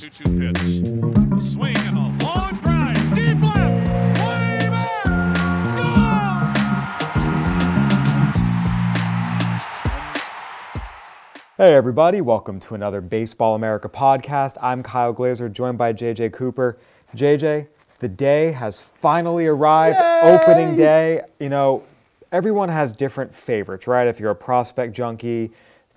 2-2 pitch. A swing and a long drive. Deep left. Way back. Hey, everybody, welcome to another Baseball America podcast. I'm Kyle Glaser, joined by JJ Cooper. JJ, the day has finally arrived, opening day. You know, everyone has different favorites, right? If you're a prospect junkie,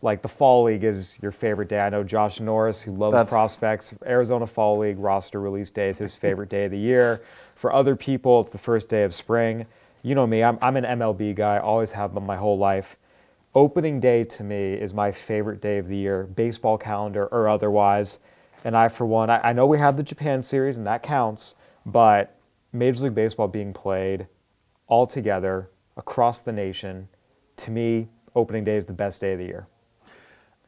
like the Fall League is your favorite day. I know Josh Norris, who loves That's- prospects, Arizona Fall League roster release day is his favorite day of the year. For other people, it's the first day of spring. You know me, I'm, I'm an MLB guy, always have been my whole life. Opening day to me is my favorite day of the year, baseball calendar or otherwise. And I, for one, I, I know we have the Japan series and that counts, but Major League Baseball being played all together across the nation, to me, opening day is the best day of the year.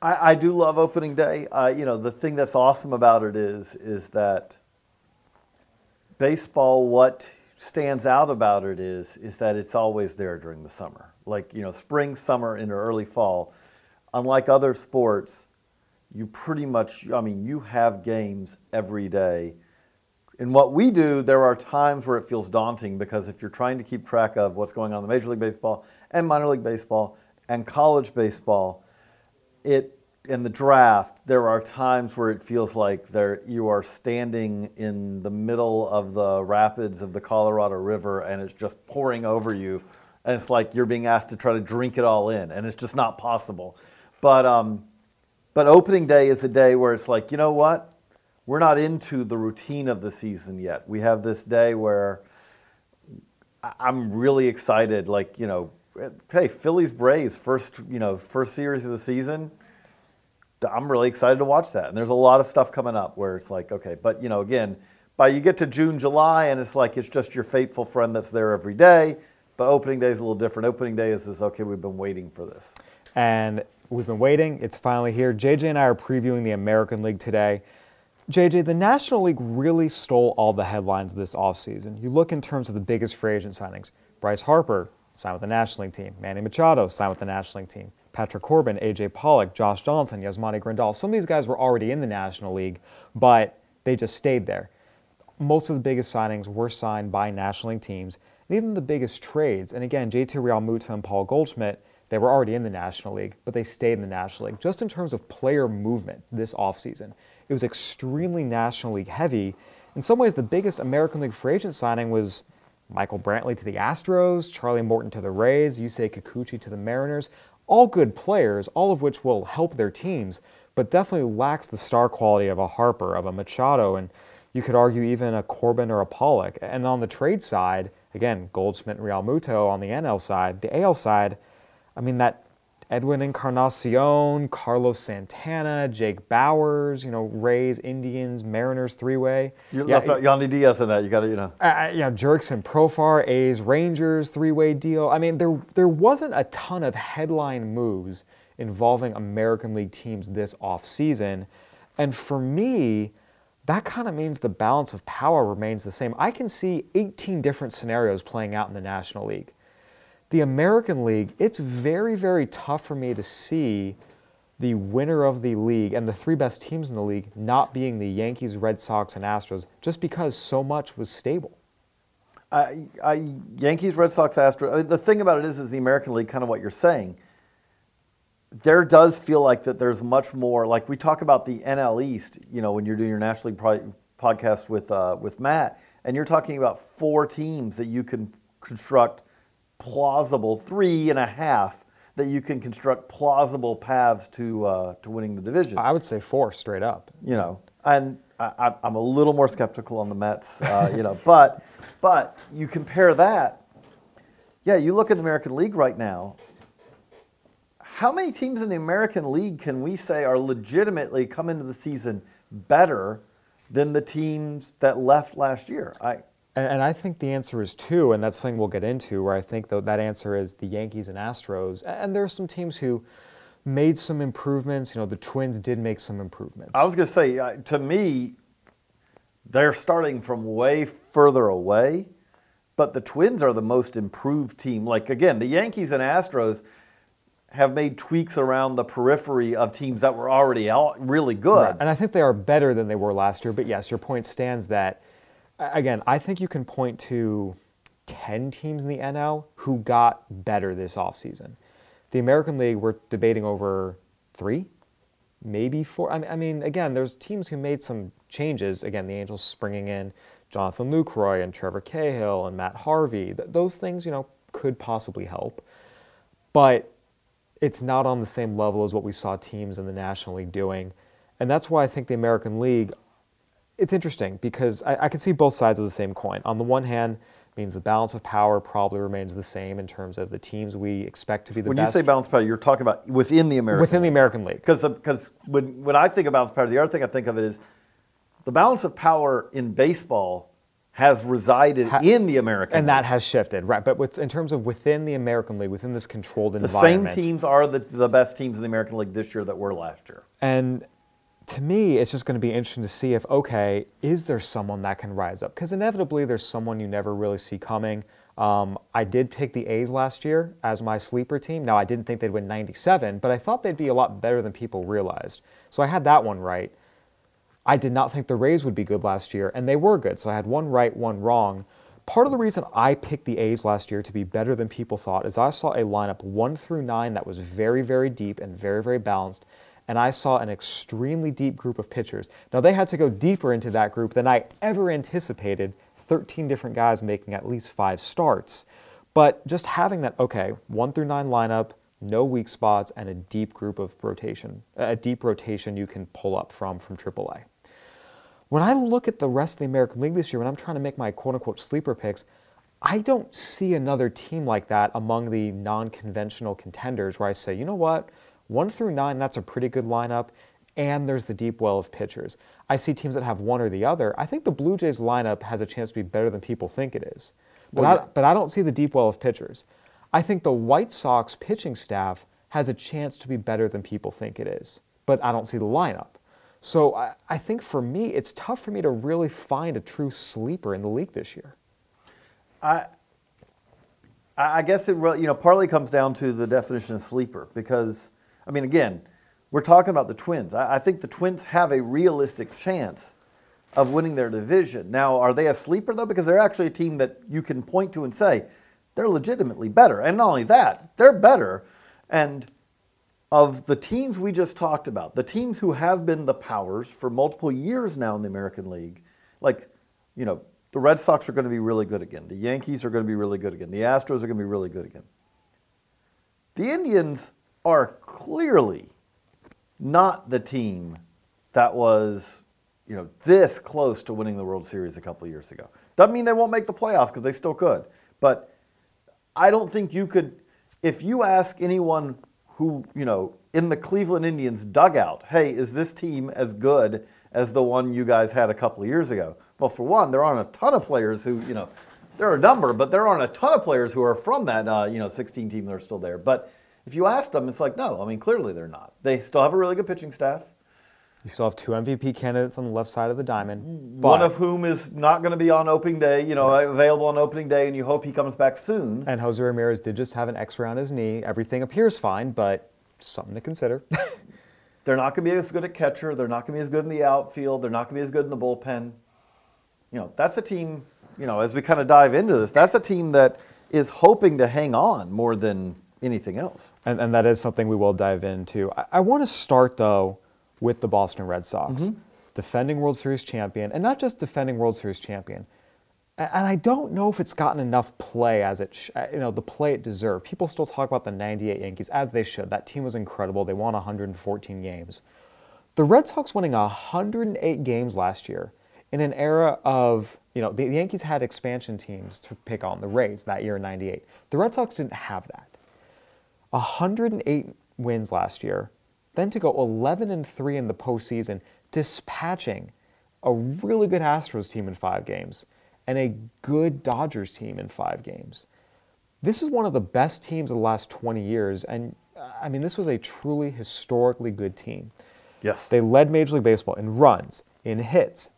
I, I do love opening day. Uh, you know, the thing that's awesome about it is is that baseball. What stands out about it is is that it's always there during the summer. Like you know, spring, summer, into early fall. Unlike other sports, you pretty much. I mean, you have games every day. In what we do, there are times where it feels daunting because if you're trying to keep track of what's going on in Major League Baseball and minor league baseball and college baseball, it in the draft there are times where it feels like there you are standing in the middle of the rapids of the Colorado River and it's just pouring over you and it's like you're being asked to try to drink it all in and it's just not possible but um but opening day is a day where it's like you know what we're not into the routine of the season yet we have this day where I'm really excited. Like you know, hey, Phillies Braves first you know first series of the season. I'm really excited to watch that. And there's a lot of stuff coming up where it's like, okay, but you know, again, by you get to June, July, and it's like it's just your faithful friend that's there every day. But opening day is a little different. Opening day is this okay, we've been waiting for this. And we've been waiting. It's finally here. JJ and I are previewing the American League today. JJ, the National League really stole all the headlines this offseason. You look in terms of the biggest free agent signings. Bryce Harper signed with the National League team. Manny Machado signed with the National League team. Patrick Corbin, AJ Pollock, Josh Johnson, Yasmani Grandal. Some of these guys were already in the National League, but they just stayed there. Most of the biggest signings were signed by National League teams, and even the biggest trades. And again, JT Realmuto and Paul Goldschmidt, they were already in the National League, but they stayed in the National League. Just in terms of player movement this offseason, it was extremely National League heavy. In some ways, the biggest American League free agent signing was Michael Brantley to the Astros, Charlie Morton to the Rays, Yusei Kikuchi to the Mariners. All good players, all of which will help their teams, but definitely lacks the star quality of a Harper, of a Machado, and you could argue even a Corbin or a Pollock. And on the trade side, again, Goldschmidt and Realmuto on the NL side, the AL side, I mean, that Edwin Encarnacion, Carlos Santana, Jake Bauers, you know, Rays, Indians, Mariners three way. You left out Yandy Diaz in that. You got to you know. uh, you know, Jurickson, Profar, A's, Rangers, three-way deal. I mean, there there wasn't a ton of headline moves involving American League teams this offseason. And for me, that kind of means the balance of power remains the same. I can see 18 different scenarios playing out in the National League. The American League, it's very, very tough for me to see the winner of the league and the three best teams in the league not being the Yankees, Red Sox, and Astros just because so much was stable. I, I, Yankees, Red Sox, Astros. The thing about it is, is the American League, kind of what you're saying. There does feel like that there's much more. Like we talk about the NL East, you know, when you're doing your National League pro- podcast with uh, with Matt, and you're talking about four teams that you can construct plausible three and a half that you can construct plausible paths to uh, to winning the division I would say four straight up. you know, and I, I'm a little more skeptical on the Mets, uh, you know, but but you compare that, yeah, you look at the American League right now. How many teams in the American League can we say are legitimately come into the season better than the teams that left last year? I And, and I think the answer is two, and that's something we'll get into. Where I think that that answer is the Yankees and Astros. And there are some teams who made some improvements. You know, the Twins did make some improvements. I was going to say, uh, to me, they're starting from way further away, but the Twins are the most improved team. Like, again, the Yankees and Astros have made tweaks around the periphery of teams that were already out really good. And I think they are better than they were last year. But yes, your point stands that, again, I think you can point to 10 teams in the NL who got better this offseason. The American League, we're debating over three, maybe four. I mean, again, there's teams who made some changes. Again, the Angels springing in Jonathan Lucroy and Trevor Cahill and Matt Harvey. Those things, you know, could possibly help. But it's not on the same level as what we saw teams in the National League doing. And that's why I think the American League, it's interesting because I, I can see both sides of the same coin. On the one hand, means the balance of power probably remains the same in terms of the teams we expect to be the when best When you say balance of power, you're talking about within the American within the American League. because because when when I think of balance of power, the other thing I think of it is the balance of power in baseball has resided Ha- in the American And that has shifted, right? But with, in terms of within the American League, within this controlled environment. the same teams are the, the best teams in the American League this year that were last year. And to me, it's just going to be interesting to see if, okay, is there someone that can rise up? Because inevitably, there's someone you never really see coming. Um, I did pick the A's last year as my sleeper team. Now, I didn't think they'd win 97, but I thought they'd be a lot better than people realized. So I had that one right. I did not think the Rays would be good last year, and they were good. So I had one right, one wrong. Part of the reason I picked the A's last year to be better than people thought is I saw a lineup one through nine that was very, very deep and very, very balanced. And I saw an extremely deep group of pitchers. Now, they had to go deeper into that group than I ever anticipated 13 different guys making at least five starts. But just having that, okay, one through nine lineup, no weak spots, and a deep group of rotation, a deep rotation you can pull up from from AAA. When I look at the rest of the American League this year, when I'm trying to make my quote unquote sleeper picks, I don't see another team like that among the non conventional contenders where I say, you know what, one through nine, that's a pretty good lineup, and there's the deep well of pitchers. I see teams that have one or the other. I think the Blue Jays lineup has a chance to be better than people think it is. But, Well, I, but I don't see the deep well of pitchers. I think the White Sox pitching staff has a chance to be better than people think it is, but I don't see the lineup. So I, I think for me, it's tough for me to really find a true sleeper in the league this year. I I guess it really, you know partly comes down to the definition of sleeper because I mean again we're talking about the Twins. I, I think the Twins have a realistic chance of winning their division. Now, are they a sleeper though? Because they're actually a team that you can point to and say they're legitimately better. And not only that, they're better. And of the teams we just talked about, the teams who have been the powers for multiple years now in the American League, like, you know, the Red Sox are going to be really good again. The Yankees are going to be really good again. The Astros are going to be really good again. The Indians are clearly not the team that was, you know, this close to winning the World Series a couple years ago. Doesn't mean they won't make the playoffs because they still could. But I don't think you could, if you ask anyone who, you know, in the Cleveland Indians dugout, hey, is this team as good as the one you guys had a couple of years ago? Well, for one, there aren't a ton of players who, you know, there are a number, but there aren't a ton of players who are from that, uh, you know, 16 team that are still there. But if you ask them, it's like, no, I mean, clearly they're not. They still have a really good pitching staff, You still have two MVP candidates on the left side of the diamond. Mm-hmm. one of whom is not going to be on opening day, you know, available on opening day, and you hope he comes back soon. And Jose Ramirez did just have an X-ray on his knee. Everything appears fine, but something to consider. They're not going to be as good at catcher. They're not going to be as good in the outfield. They're not going to be as good in the bullpen. You know, that's a team, you know, as we kind of dive into this, that's a team that is hoping to hang on more than anything else. And, and that is something we will dive into. I, I want to start though with the Boston Red Sox, mm-hmm. defending World Series champion, and not just defending World Series champion. A- And I don't know if it's gotten enough play as it, sh- you know, the play it deserved. People still talk about the '98 Yankees as they should. That team was incredible. They won 114 games. The Red Sox winning 108 games last year in an era of, you know, the, the Yankees had expansion teams to pick on, the Rays that year in 98. The Red Sox didn't have that. 108 wins last year, then to go 11 and 3 in the postseason, dispatching a really good Astros team in five games and a good Dodgers team in five games. This is one of the best teams of the last 20 years, and uh, I mean, this was a truly historically good team. Yes. They led Major League Baseball in runs, in hits,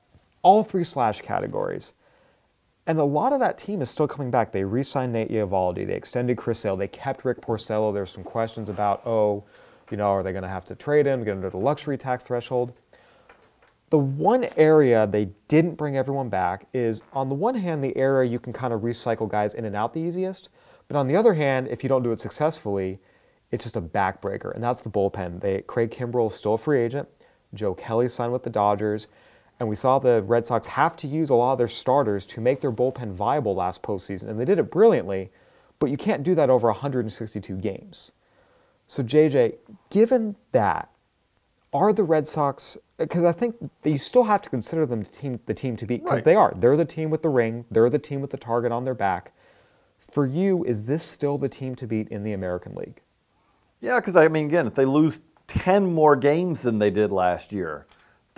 all three slash categories. And a lot of that team is still coming back. They re-signed Nate Eovaldi. They extended Chris Sale. They kept Rick Porcello. There's some questions about, oh, you know, are they going to have to trade him, get under the luxury tax threshold? The one area they didn't bring everyone back is, on the one hand, the area you can kind of recycle guys in and out the easiest. But on the other hand, if you don't do it successfully, it's just a backbreaker, and that's the bullpen. They, Craig Kimbrel is still a free agent. Joe Kelly signed with the Dodgers. And we saw the Red Sox have to use a lot of their starters to make their bullpen viable last postseason. And they did it brilliantly, but you can't do that over 162 games. So, JJ, given that, are the Red Sox, because I think that you still have to consider them the team, the team to beat, because Right. they are. They're the team with the ring, they're the team with the target on their back. For you, is this still the team to beat in the American League? Yeah, because I mean, again, if they lose 10 more games than they did last year,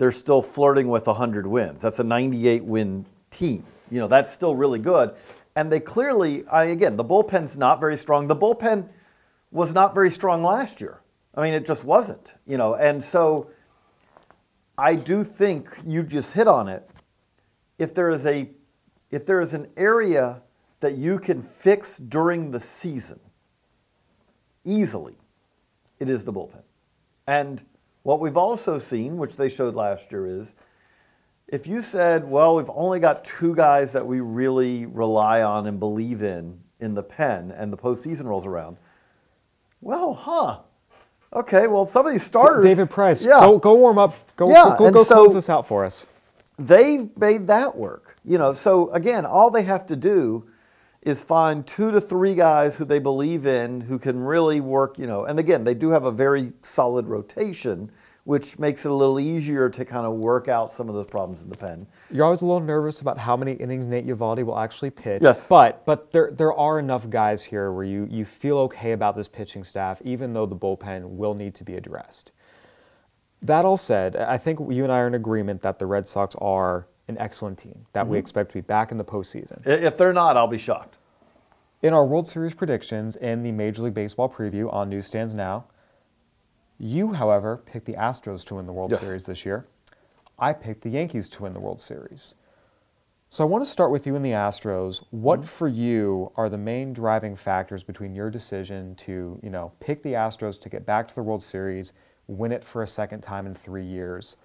they're still flirting with 100 wins. That's a 98 win team. You know, that's still really good. And they clearly, I, again, the bullpen's not very strong. The bullpen was not very strong last year. I mean, it just wasn't, you know. And so I do think you just hit on it. If there is a if there is an area that you can fix during the season easily, it is the bullpen. And what we've also seen, which they showed last year, is if you said, well, we've only got two guys that we really rely on and believe in in the pen, and the postseason rolls around, well, huh. Okay, well, some of these starters. David Price, Yeah. go, go warm up. Go, Yeah, go, and go so- close this out for us. they've made that work. You know, so again, all they have to do is find two to three guys who they believe in who can really work, you know. And again, they do have a very solid rotation, which makes it a little easier to kind of work out some of those problems in the pen. You're always a little nervous about how many innings Nate Eovaldi will actually pitch. Yes. But but there there are enough guys here where you you feel okay about this pitching staff, even though the bullpen will need to be addressed. That all said, I think you and I are in agreement that the Red Sox are an excellent team that we mm-hmm. expect to be back in the postseason. If they're not, I'll be shocked. In our World Series predictions in the Major League Baseball preview on newsstands now, you, however, picked the Astros to win the World Yes. Series this year. I picked the Yankees to win the World Series. So I want to start with you and the Astros. What mm-hmm. for you are the main driving factors between your decision to, you know, pick the Astros to get back to the World Series, win it for a second time in three years?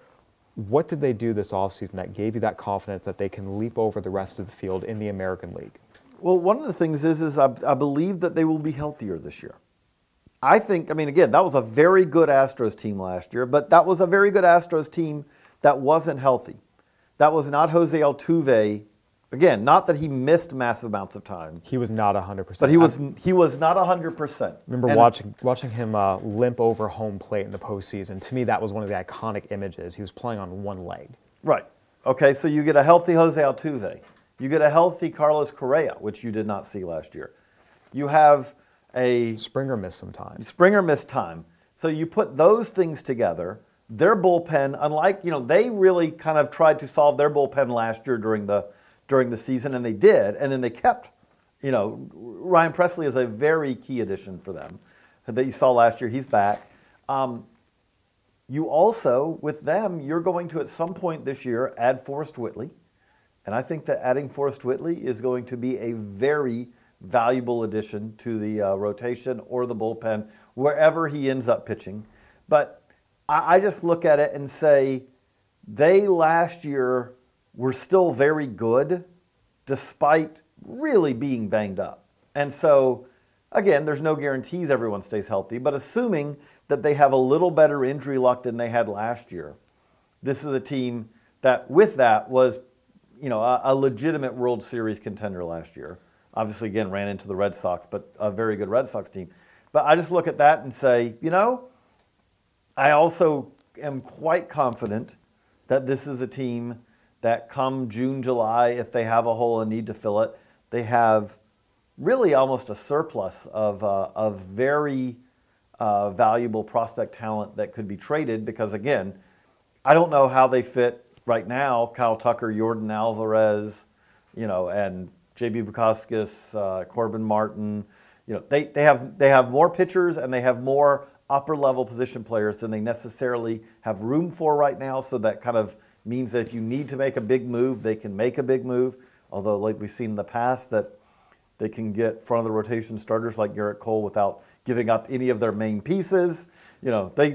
What did they do this offseason that gave you that confidence that they can leap over the rest of the field in the American League? Well, one of the things is, is I, I believe that they will be healthier this year. I think, I mean, again, that was a very good Astros team last year, but that was a very good Astros team that wasn't healthy. That was not Jose Altuve. Again, not that he missed massive amounts of time, He was not 100%. but he I was he was not 100%. remember And- watching, watching him uh, limp over home plate in the postseason. To me, that was one of the iconic images. He was playing on one leg. Right. Okay, so you get a healthy Jose Altuve. You get a healthy Carlos Correa, which you did not see last year. You have a Springer missed some time. Springer missed time. So you put those things together. Their bullpen, unlike you know, they really kind of tried to solve their bullpen last year during the during the season, and they did, and then they kept. You know, Ryan Pressly is a very key addition for them that you saw last year. He's back. Um, you also, with them, you're going to at some point this year add Forrest Whitley. And I think that adding Forrest Whitley is going to be a very valuable addition to the uh, rotation or the bullpen, wherever he ends up pitching. But I, I just look at it and say they last year were still very good despite really being banged up. And so, again, there's no guarantees everyone stays healthy, but assuming that they have a little better injury luck than they had last year, this is a team that, with that, was you know a, a legitimate World Series contender last year. Obviously, again, ran into the Red Sox, but a very good Red Sox team. But I just look at that and say, you know, I also am quite confident that this is a team that come June, July, if they have a hole and need to fill it, they have really almost a surplus of, uh, of very uh, valuable prospect talent that could be traded because, again, I don't know how they fit right now. Kyle Tucker, Yordan Alvarez, you know, and JB Bukauskas, uh, Corbin Martin. You know, they, they have they have more pitchers and they have more upper level position players than they necessarily have room for right now. So that kind of means that if you need to make a big move, they can make a big move. Although, like we've seen in the past, that they can get front of the rotation starters like Gerrit Cole without giving up any of their main pieces. You know, they,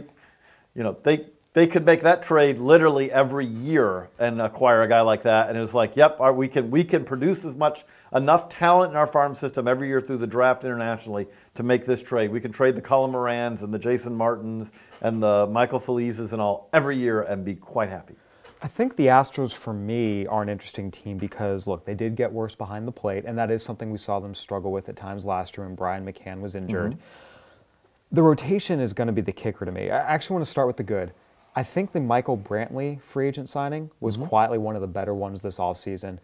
you know, they they could make that trade literally every year and acquire a guy like that. And it was like, yep, our, we can we can produce as much enough talent in our farm system every year through the draft internationally to make this trade. We can trade the Colin Morans and the Jason Martins and the Michael Felizes and all every year and be quite happy. I think the Astros, for me, are an interesting team because, look, they did get worse behind the plate, and that is something we saw them struggle with at times last year when Brian McCann was injured. Mm-hmm. The rotation is going to be the kicker to me. I actually want to start with the good. I think the Michael Brantley free agent signing was mm-hmm. quietly one of the better ones this offseason.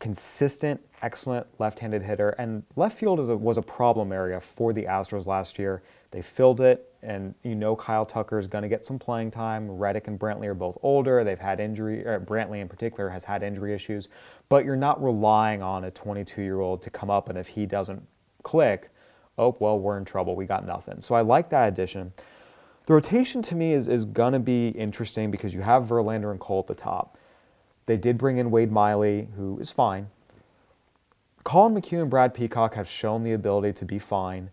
Consistent, excellent left handed hitter. And left field is a, was a problem area for the Astros last year. They filled it, and you know Kyle Tucker is going to get some playing time. Reddick and Brantley are both older. They've had injury, Brantley in particular has had injury issues. But you're not relying on a 22 year old to come up, and if he doesn't click, oh, well, we're in trouble. We got nothing. So I like that addition. The rotation to me is, is going to be interesting because you have Verlander and Cole at the top. They did bring in Wade Miley, who is fine. Colin McHugh and Brad Peacock have shown the ability to be fine,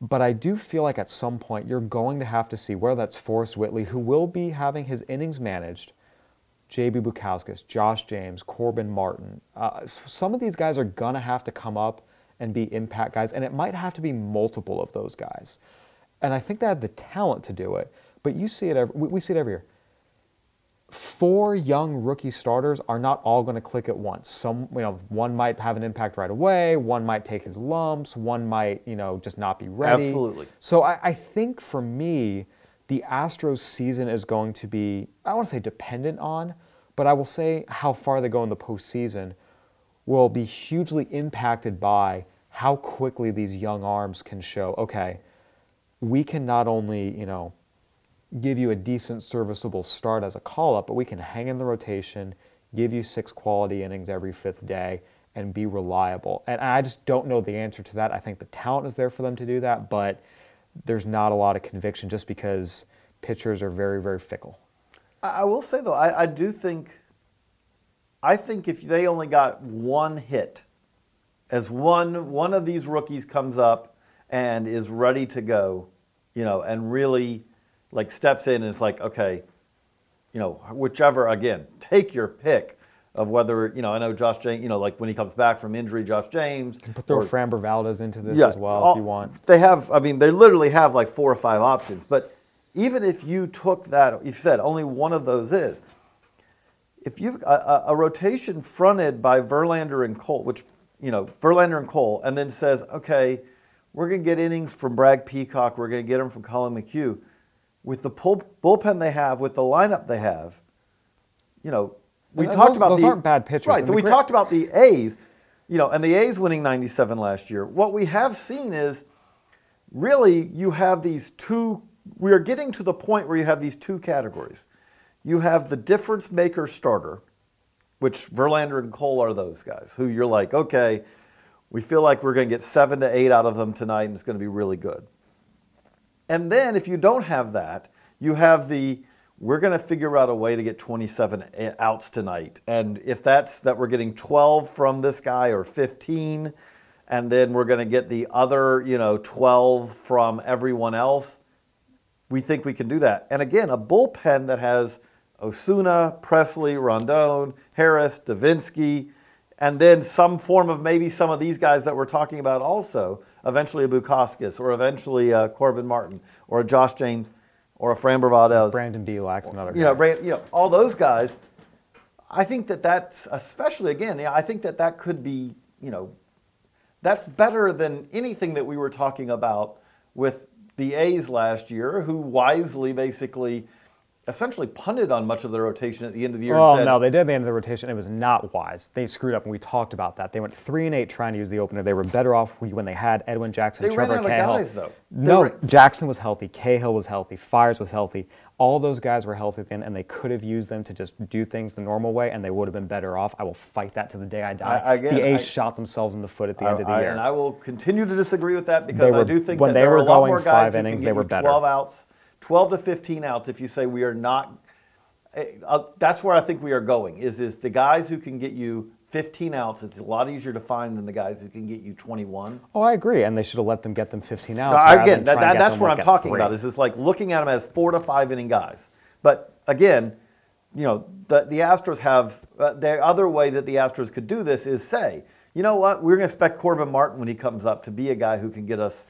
but I do feel like at some point you're going to have to see where that's Forrest Whitley, who will be having his innings managed, JB Bukauskas, Josh James, Corbin Martin. Uh, some of these guys are going to have to come up and be impact guys, and it might have to be multiple of those guys. And I think they have the talent to do it, but you see it, every, we, see it every year four young rookie starters are not all going to click at once. Some, you know, one might have an impact right away. One might take his lumps. One might, you know, just not be ready. Absolutely. So I, I think for me, the Astros season is going to be, I want to say dependent on, but I will say how far they go in the postseason will be hugely impacted by how quickly these young arms can show, okay, we can not only, you know, give you a decent serviceable start as a call up, but we can hang in the rotation, give you six quality innings every fifth day, and be reliable. And I just don't know the answer to that. I think the talent is there for them to do that, but there's not a lot of conviction just because pitchers are very, very fickle. I will say though, I, I do think, I think if they only got one hit, as one one of these rookies comes up and is ready to go, you know, and really like steps in and it's like, okay, you know, whichever again, take your pick of whether you know. I know Josh James, you know, like when he comes back from injury, Josh James. But throw or- Framber Valdez into this yeah, as well all- if you want. They have, I mean, they literally have like four or five options. But even if you took that, if you said only one of those is, if you a, a, a rotation fronted by Verlander and Cole, which you know Verlander and Cole, and then says, okay, we're going to get innings from Brad Peacock, we're going to get them from Colin McHugh, with the pull, bullpen they have, with the lineup they have, you know, we And talked those- about those the, aren't bad pitchers. right? We talked about the A's, you know, and the A's winning 97 last year. What we have seen is really you have these two we are getting to the point where you have these two categories you have the difference maker starter which verlander and cole are those guys who you're like okay we feel like we're going to get seven to eight out of them tonight and it's going to be really good and then if you don't have that you have the we're going to figure out a way to get 27 eh, outs tonight and if that's that we're getting 12 from this guy or 15 and then we're going to get the other, you know, 12 from everyone else. We think we can do that. And again, a bullpen that has Osuna, Pressly, Rondon, Harris, Devenski, and then some form of maybe some of these guys that we're talking about also, eventually a Bukauskas or eventually a Corbin Martin or a Josh James or a Framber Valdez Brandon Bielak's another you know. Ray- you know, all those guys. I think that that's especially again. I think that that could be, you know, that's better than anything that we were talking about with the A's last year, who wisely basically, essentially punted on much of the rotation at the end of the year. and Oh said, no, they did at the end of the rotation. It was not wise. They screwed up, and we talked about that. They went three and eight trying to use the opener. They were better off when they had Edwin Jackson, They ran Trevor out of Cahill. guys, though. They No, ran- Jackson was healthy. Cahill was healthy. Fiers was healthy. All those guys were healthy then, and they could have used them to just do things the normal way, and they would have been better off. I will fight that to the day I die. I- again, the A's I- shot themselves in the foot at the I- end of the year. And I will continue to disagree with that because They I do think when that they were are a lot going more guys five innings, they were better. 12 outs, 12 to 15 outs if you say we are not. eh, uh, that's where I think we are going. Is is the guys who can get you 15 outs is a lot easier to find than the guys who can get you 21. Oh, I agree, and they should have let them get them 15 outs. No, again, that, that- that's what I'm talking three. about. Is it's like looking at them as four to five inning guys. But again, you know, the, the Astros have uh, the other way that the Astros could do this is say, you know what, we're going to expect Corbin Martin when he comes up to be a guy who can get us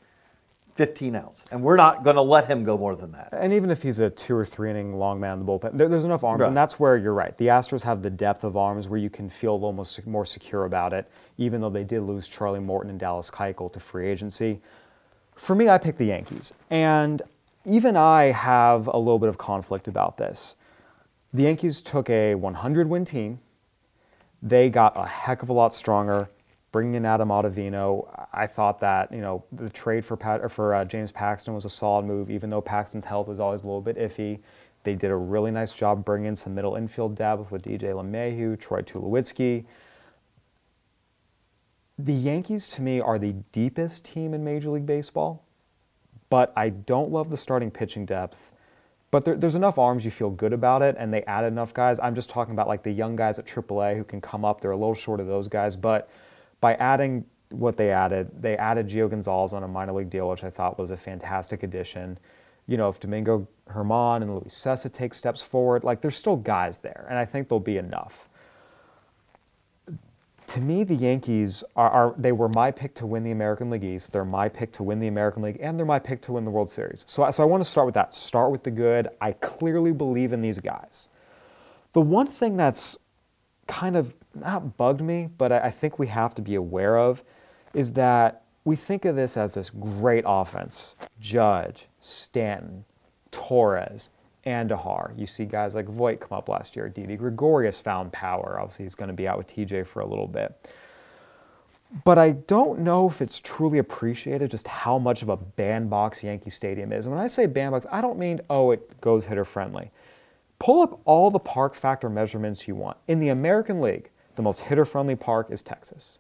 15 outs, and we're not going to let him go more than that. And even if he's a two or three inning long man in the bullpen, there, there's enough arms, Right. and that's where you're right. The Astros have the depth of arms where you can feel almost more secure about it, even though they did lose Charlie Morton and Dallas Keuchel to free agency. For me, I picked the Yankees, and even I have a little bit of conflict about this. The Yankees took a 100 win team. They got a heck of a lot stronger. Bringing in Adam Ottavino, I thought that you know the trade for Pat, or for uh, James Paxton was a solid move, even though Paxton's health was always a little bit iffy. They did a really nice job bringing in some middle infield depth with DJ LeMahieu, Troy Tulowitzki. The Yankees, to me, are the deepest team in Major League Baseball, but I don't love the starting pitching depth. But there, there's enough arms you feel good about it, and they added enough guys. I'm just talking about like the young guys at AAA who can come up. They're a little short of those guys, but by adding what they added, they added Gio Gonzalez on a minor league deal, which I thought was a fantastic addition. You know, if Domingo German and Luis Cessa take steps forward, like there's still guys there, and I think there'll be enough to me, the Yankees are, are, they were my pick to win the American League East. They're my pick to win the American League, and they're my pick to win the World Series. So, so I want to start with that. Start with the good. I clearly believe in these guys. The one thing that's kind of not bugged me, but I, think we have to be aware of, is that we think of this as this great offense: Judge, Stanton, Torres, Andujar. You see guys like Voit come up last year. Didi Gregorius found power. Obviously, he's going to be out with TJ for a little bit. But I don't know if it's truly appreciated just how much of a bandbox Yankee Stadium is. And when I say bandbox, I don't mean, oh, it goes hitter friendly. Pull up all the park factor measurements you want. In the American League, the most hitter friendly park is Texas.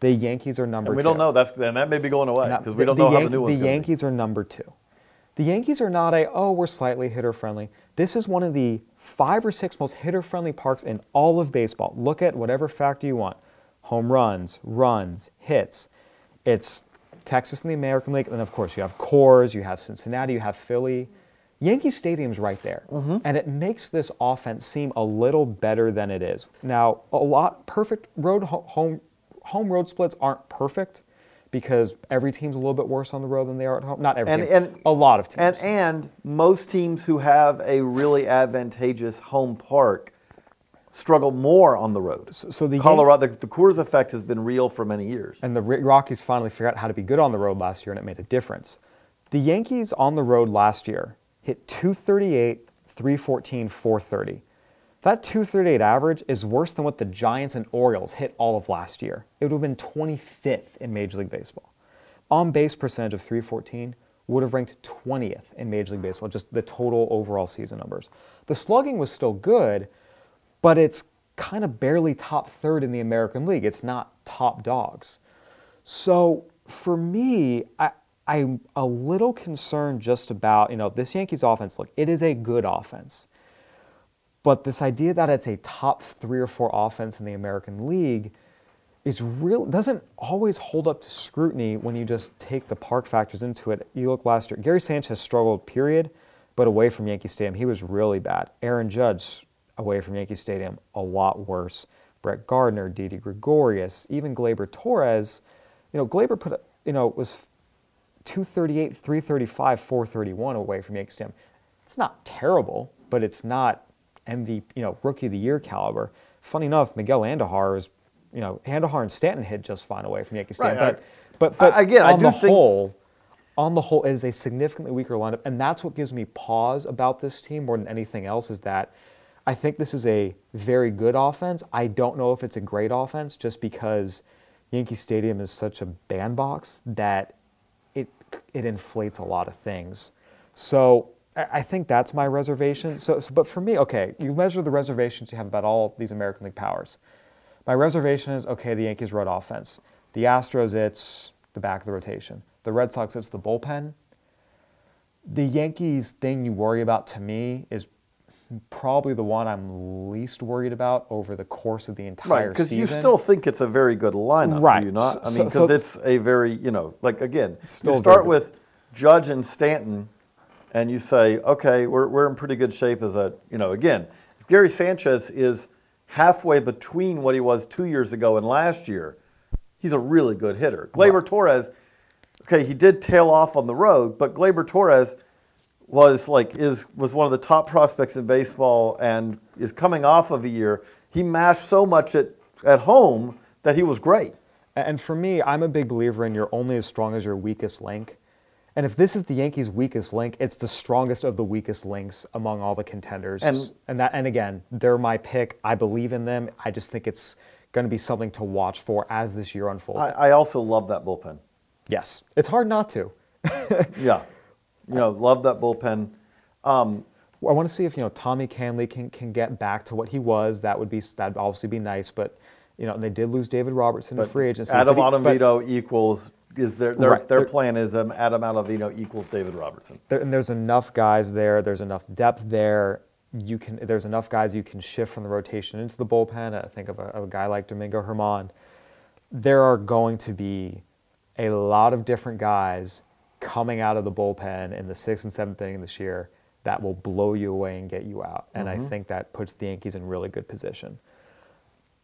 The Yankees are number And we two. don't know. That's and that may be going away because we don't know how the new one's The to be. Yankees are number two. The Yankees are not a, oh, we're slightly hitter friendly. This is one of the five or six most hitter friendly parks in all of baseball. Look at whatever factor you want home runs, runs, hits. It's Texas in the American League. And of course, you have Coors, you have Cincinnati, you have Philly. Yankee Stadium's right there. Mm-hmm. And it makes this offense seem a little better than it is. Now, a lot perfect road home home road splits aren't perfect because every team's a little bit worse on the road than they are at home. Not every And, team, and a lot of teams. and and most teams who have a really advantageous home park struggle more on the road. So- so the Colorado, the, the Coors effect has been real for many years. And the Rockies finally figured out how to be good on the road last year, and it made a difference. The Yankees on the road last year hit 238, 314, 430. That 238 average is worse than what the Giants and Orioles hit all of last year. It would have been 25th in Major League Baseball. On base percentage of 314 would have ranked 20th in Major League Baseball, just the total overall season numbers. The slugging was still good, but it's kind of barely top third in the American League. It's not top dogs. So for me, I, I'm a little concerned just about, you know, this Yankees offense. Look, it is a good offense. But this idea that it's a top three or four offense in the American League is real doesn't always hold up to scrutiny when you just take the park factors into it. You look last year, Gary Sanchez struggled, period, but away from Yankee Stadium, he was really bad. Aaron Judge away from Yankee Stadium, a lot worse. Brett Gardner, Didi Gregorius, even Gleyber Torres. You know, Gleyber put, you know, was 238, 335, 431 away from Yankee Stadium. It's not terrible, but it's not MVP, you know, rookie of the year caliber. Funny enough, Miguel Andujar is, you know, Andujar and Stanton hit just fine away from Yankee Stadium. Right, but, but, but I- again, I on do the think- whole, on the whole, it is a significantly weaker lineup, and that's what gives me pause about this team more than anything else. Is that I think this is a very good offense. I don't know if it's a great offense, just because Yankee Stadium is such a bandbox that it inflates a lot of things. So I I think that's my reservation. So, so, but for me, okay, you measure the reservations you have about all these American League powers. My reservation is okay, the Yankees road offense. The Astros, it's the back of the rotation. The Red Sox, it's the bullpen. The Yankees thing you worry about to me is probably the one I'm least worried about over the course of the entire Right, because you still think it's a very good lineup, Right, do you not? I mean, because so- it's a very, you know, like again, still you start with Judge and Stanton, and you say, okay, we're, we're in pretty good shape as a, you know, again, Gary Sanchez is halfway between what he was two years ago and last year. He's a really good hitter. Gleyber Torres, okay, he did tail off on the road, but Gleyber Torres was like is was one of the top prospects in baseball and is coming off of a year. He mashed so much at, at home that he was great. And for me, I'm a big believer in you're only as strong as your weakest link. And if this is the Yankees' weakest link, it's the strongest of the weakest links among all the contenders. And- and that and again, they're my pick. I believe in them. I just think it's going to be something to watch for as this year unfolds. I, I also love that bullpen. yes, it's hard not to. Yeah, you know, love that bullpen. Um, I want to see if you know Tommy Kahnle can can get back to what he was. That would be that'd obviously be nice. But you know, and they did lose David Robertson in free agency. Adam but he- but- Ottavino equals is their their, Right, their plan is um, Adam Ottavino equals David Robertson. there, and there's enough guys there. There's enough depth there. You can. There's enough guys you can shift from the rotation into the bullpen. I think of a, of a guy like Domingo German. There are going to be a lot of different guys coming out of the bullpen in the sixth and seventh inning this year that will blow you away and get you out. And I mm-hmm. think that puts the Yankees in really good position.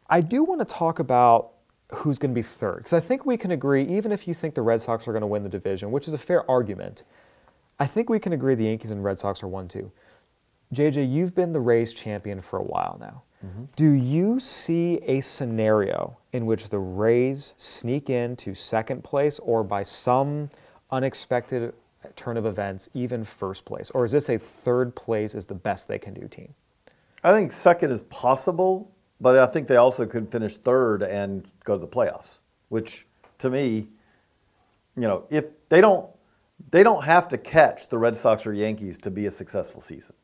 I do want to talk about who's going to be third because I think we can agree, even if you think the Red Sox are going to win the division, which is a fair argument, I think we can agree the Yankees and Red Sox are one two. JJ, you've been the Rays champion for a while now. Mm-hmm. Do you see a scenario in which the Rays sneak into second place or by some unexpected turn of events, even first place? Or is this a third place is the best they can do team? I think second is possible, but I think they also could finish third and go to the playoffs. Which, to me, you know, if they don't, they don't have to catch the Red Sox or Yankees to be a successful season.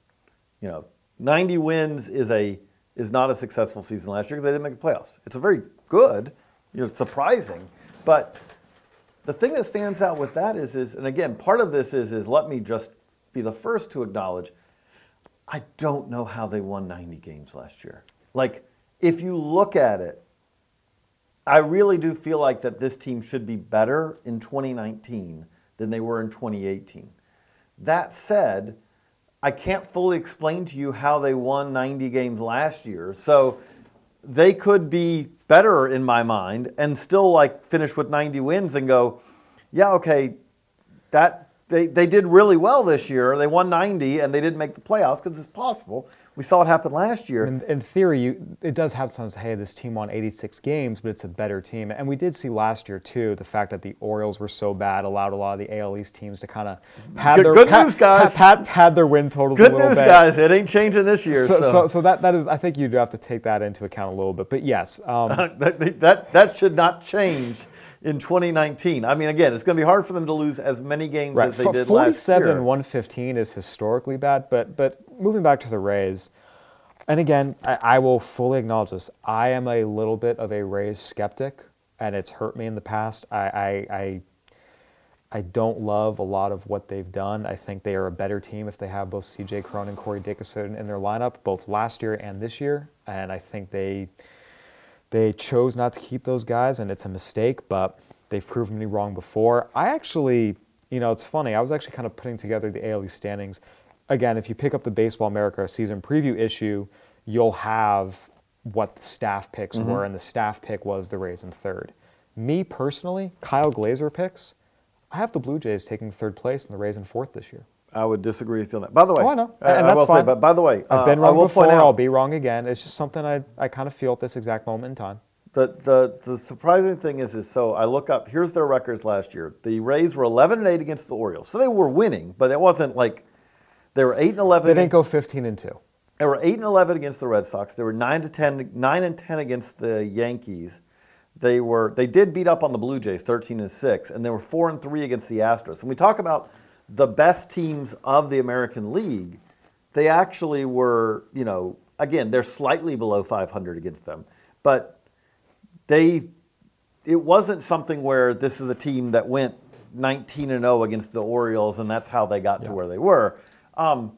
You know, 90 wins is a is not a successful season last year because they didn't make the playoffs. It's a very good, you know, surprising, but the thing that stands out with that is is and again, part of this is is let me just be the first to acknowledge I don't know how they won 90 games last year. Like, if you look at it, I really do feel like that this team should be better in 2019 than they were in 2018. That said, I can't fully explain to you how they won 90 games last year. So they could be better in my mind and still like finish with 90 wins and go, yeah, okay, that they, they did really well this year. They won 90 and they didn't make the playoffs because it's possible. We saw it happen last year. In, in theory, you, it does have sometimes, hey, this team won 86 games, but it's a better team. And we did see last year, too, the fact that the Orioles were so bad allowed a lot of the AL East teams to kind of pad Good- their, good pad, news, guys. Pad, pad, pad their win totals Good a little news, bit. guys. It ain't changing this year. So, So, so, so that, that is, I think you do have to take that into account a little bit. But yes, um, that, that, that should not change in 2019. I mean, again, it's going to be hard for them to lose as many games right, as they did last year. and 115 is historically bad. But, but moving back to the Rays, and again, I, I will fully acknowledge this. I am a little bit of a Rays skeptic, and it's hurt me in the past. I, I, I, I don't love a lot of what they've done. I think they are a better team if they have both C.J. Cron and Corey Dickerson in their lineup, both last year and this year. And I think they they chose not to keep those guys, and it's a mistake. But they've proven me wrong before. I actually, you know, it's funny. I was actually kind of putting together the AL East standings again, if you pick up the Baseball America season preview issue, you'll have what the staff picks mm-hmm. were, and the staff pick was the Rays in third. Me personally, Kyle Glaser picks, I have the Blue Jays taking third place and the Rays in fourth this year. I would disagree with you on that. By the way, Oh, I know. I, And I that's will say, fine. but by the way, I've uh, been wrong will before, I'll be wrong again. It's just something I, I kind of feel at this exact moment in time. The, the, the surprising thing is, is so I look up, here's their records last year. The Rays were 11 and 8 against the Orioles. So they were winning, but it wasn't like they were 8 and 11. They didn't go 15 and 2. They were 8 and 11 against the Red Sox. They were 9 to 10 9 and 10 against the Yankees. They were they did beat up on the Blue Jays 13 and 6 and they were 4 and 3 against the Astros. And we talk about the best teams of the American League, they actually were, you know, again, they're slightly below 500 against them. But they it wasn't something where this is a team that went 19 and 0 against the Orioles and that's how they got to where they were. Um,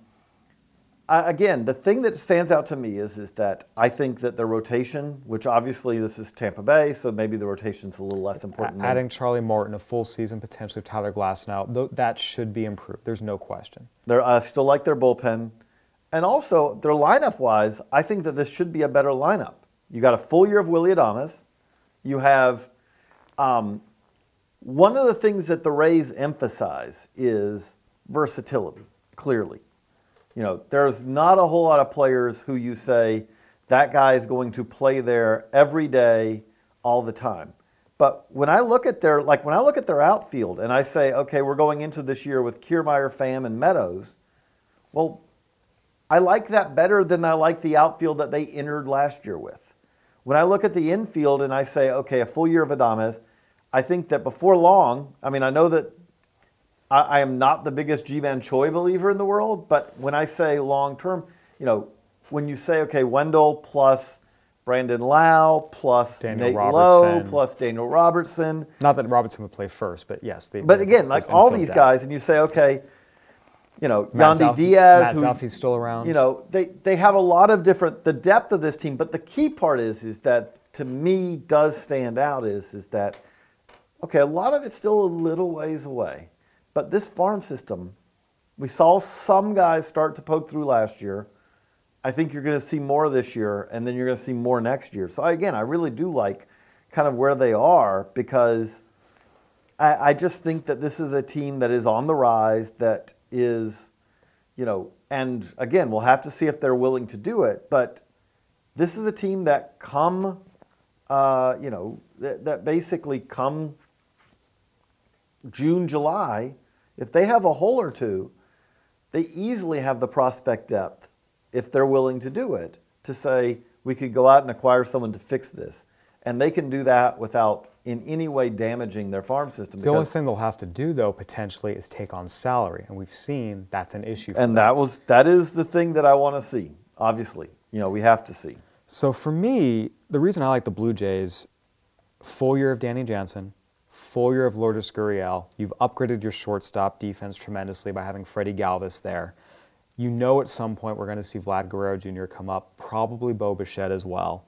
I, again, the thing that stands out to me is is that I think that the rotation, which obviously this is Tampa Bay, so maybe the rotation's a little less important. than- Adding Charlie Morton a full season, potentially with Tyler Glasnow, th- that should be improved. There's no question. They're, I still like their bullpen. And also, their lineup wise, I think that this should be a better lineup. You got a full year of Willie Adames. You have um, one of the things that the Rays emphasize is versatility, clearly. You know, there's not a whole lot of players who you say that guy is going to play there every day, all the time. But when I look at their like when I look at their outfield and I say, okay, we're going into this year with Kiermaier, Pham, and Meadows, well, I like that better than I like the outfield that they entered last year with. When I look at the infield and I say, okay, a full year of Adames, I think that before long, I mean, I know that I, I am not the biggest Ji-Man Choi believer in the world, but when I say long term, you know, when you say, okay, Wendle plus Brandon Lowe plus Daniel Nate Lowe plus Daniel Robertson, Not that Robertson would play first, but yes. They, but they- again, like all these guys, and you say, okay, you know, Matt Yandy Duff- Diaz, Matt who Duffy's still around. you know, they, they have a lot of different the depth of this team, but the key part is is that to me does stand out is is that okay, a lot of it's still a little ways away. But this farm system, we saw some guys start to poke through last year. I think you're going to see more this year, and then you're going to see more next year. So again, I really do like kind of where they are because I, I just think that this is a team that is on the rise, that is, you know, and again, we'll have to see if they're willing to do it. But this is a team that come, uh, you know, that, that basically come June, July, if they have a hole or two, they easily have the prospect depth if they're willing to do it to say we could go out and acquire someone to fix this. And they can do that without in any way damaging their farm system. The only thing they'll have to do, though, potentially, is take on salary, and we've seen that's an issue. For and that was that is the thing that I want to see. Obviously, you know, we have to see. So for me, the reason I like the Blue Jays, full year of Danny Jansen, full year of Lourdes Gurriel. You've upgraded your shortstop defense tremendously by having Freddie Galvis there. You know at some point we're going to see Vlad Guerrero Jr. come up, probably Bo Bichette as well.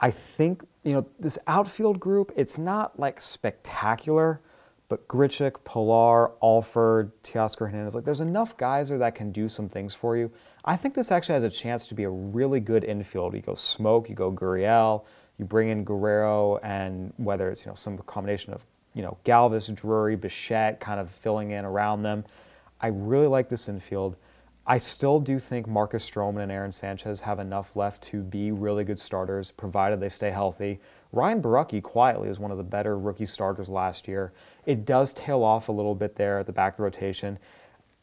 I think, you know, this outfield group, it's not like spectacular, but Grichuk, Pilar, Alford, Teoscar Hernandez, like there's enough guys there that can do some things for you. I think this actually has a chance to be a really good infield. You go Smoak, you go Gurriel, you bring in Guerrero, and whether it's, you know, some combination of, you know, Galvis, Drury, Bichette kind of filling in around them. I really like this infield. I still do think Marcus Stroman and Aaron Sanchez have enough left to be really good starters, provided they stay healthy. Ryan Borucki quietly was one of the better rookie starters last year. It does tail off a little bit there at the back of the rotation.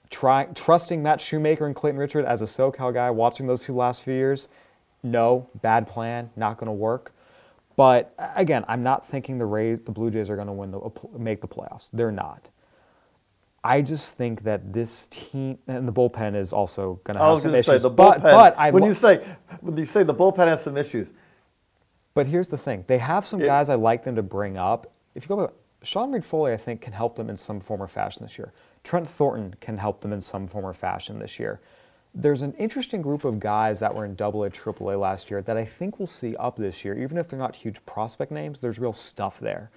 Try, trusting Matt Shoemaker and Clayton Richard as a SoCal guy, watching those two last few years, no, bad plan, not going to work. But again, I'm not thinking the Rays, the Blue Jays are going to win the make the playoffs. They're not. I just think that this team and the bullpen is also going to I have was some going to say issues. the but, bullpen. but I when you say when you say the bullpen has some issues, But here's the thing: they have some It- guys I like them to bring up. If you go back, Sean Reid-Foley, I think, can help them in some form or fashion this year. Trent Thornton can help them in some form or fashion this year. There's an interesting group of guys that were in Double A, Triple A last year that I think we'll see up this year. Even if they're not huge prospect names, there's real stuff there.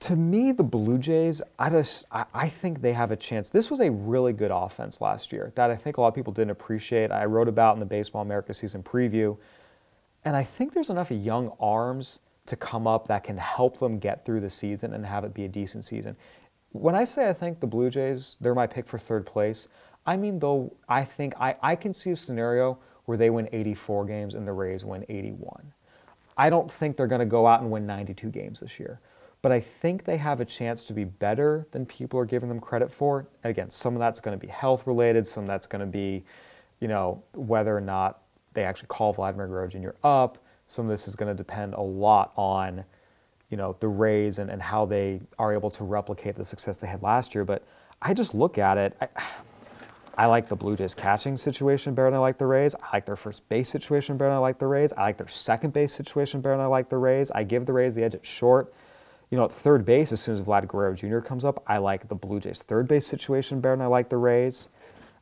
To me, the Blue Jays, I just I, I think they have a chance. This was a really good offense last year that I think a lot of people didn't appreciate. I wrote about in the Baseball America season preview. And I think there's enough young arms to come up that can help them get through the season and have it be a decent season. When I say I think the Blue Jays, they're my pick for third place, I mean, though, I think I, I can see a scenario where they win 84 games and the Rays win 81. I don't think they're going to go out and win 92 games this year. But I think they have a chance to be better than people are giving them credit for. Again, some of that's going to be health related, some of that's going to be, you know, whether or not they actually call Vladimir Guerrero Jr. up. Some of this is going to depend a lot on, you know, the Rays and, and how they are able to replicate the success they had last year. But I just look at it. I, I like the Blue Jays catching situation better than I like the Rays. I like their first base situation better than I like the Rays. I like their second base situation better than I like the Rays. I give the Rays the edge at short. You know, at third base, as soon as Vlad Guerrero Jr. comes up, I like the Blue Jays' third base situation better than I like the Rays.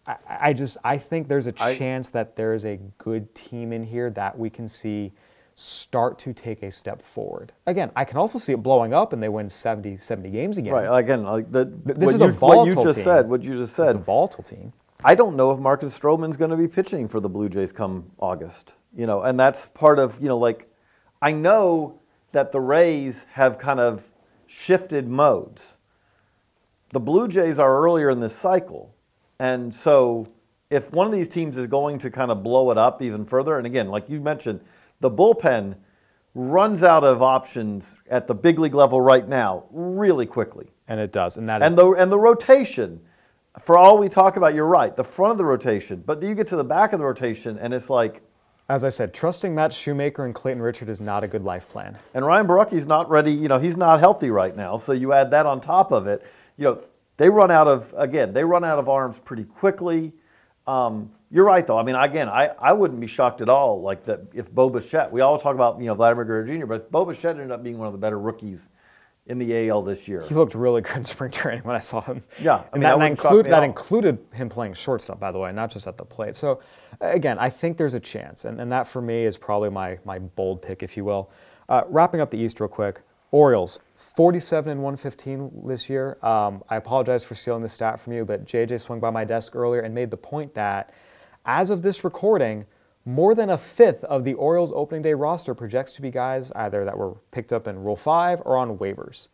I, I just I think there's a I- chance that there is a good team in here that we can see start to take a step forward. Again, I can also see it blowing up and they win 70, 70 games again. Right. Again, like the Th- this is you, a what you just team. said. What you just said. It's a volatile team. I don't know if Marcus Stroman's going to be pitching for the Blue Jays come August. You know, and that's part of you know like I know that the Rays have kind of shifted modes. The Blue Jays are earlier in this cycle, and so if one of these teams is going to kind of blow it up even further, and again, like you mentioned, the bullpen runs out of options at the big league level right now really quickly. And it does. And that is And the and the rotation, for all we talk about, you're right. The front of the rotation, but you get to the back of the rotation, and it's like, as I said, trusting Matt Shoemaker and Clayton Richard is not a good life plan. and Ryan Borucki's not ready. You know, he's not healthy right now. So you add that on top of it. You know, they run out of again. They run out of arms pretty quickly. Um, you're right, though. I mean, again, I, I wouldn't be shocked at all. Like that, if Bo Bichette, we all talk about you know Vladimir Guerrero Jr., but if Bo Bichette ended up being one of the better rookies in the AL this year, He looked really good in spring training when I saw him. Yeah, I and mean, that, that that, include, that included him playing shortstop, by the way, not just at the plate. So, again, I think there's a chance, and, and that for me is probably my my bold pick, if you will. Uh, wrapping up the East real quick, Orioles 47 and 115 this year. Um, I apologize for stealing the stat from you, but JJ swung by my desk earlier and made the point that, as of this recording, more than a fifth of the Orioles opening day roster projects to be guys either that were picked up in Rule 5 or on waivers.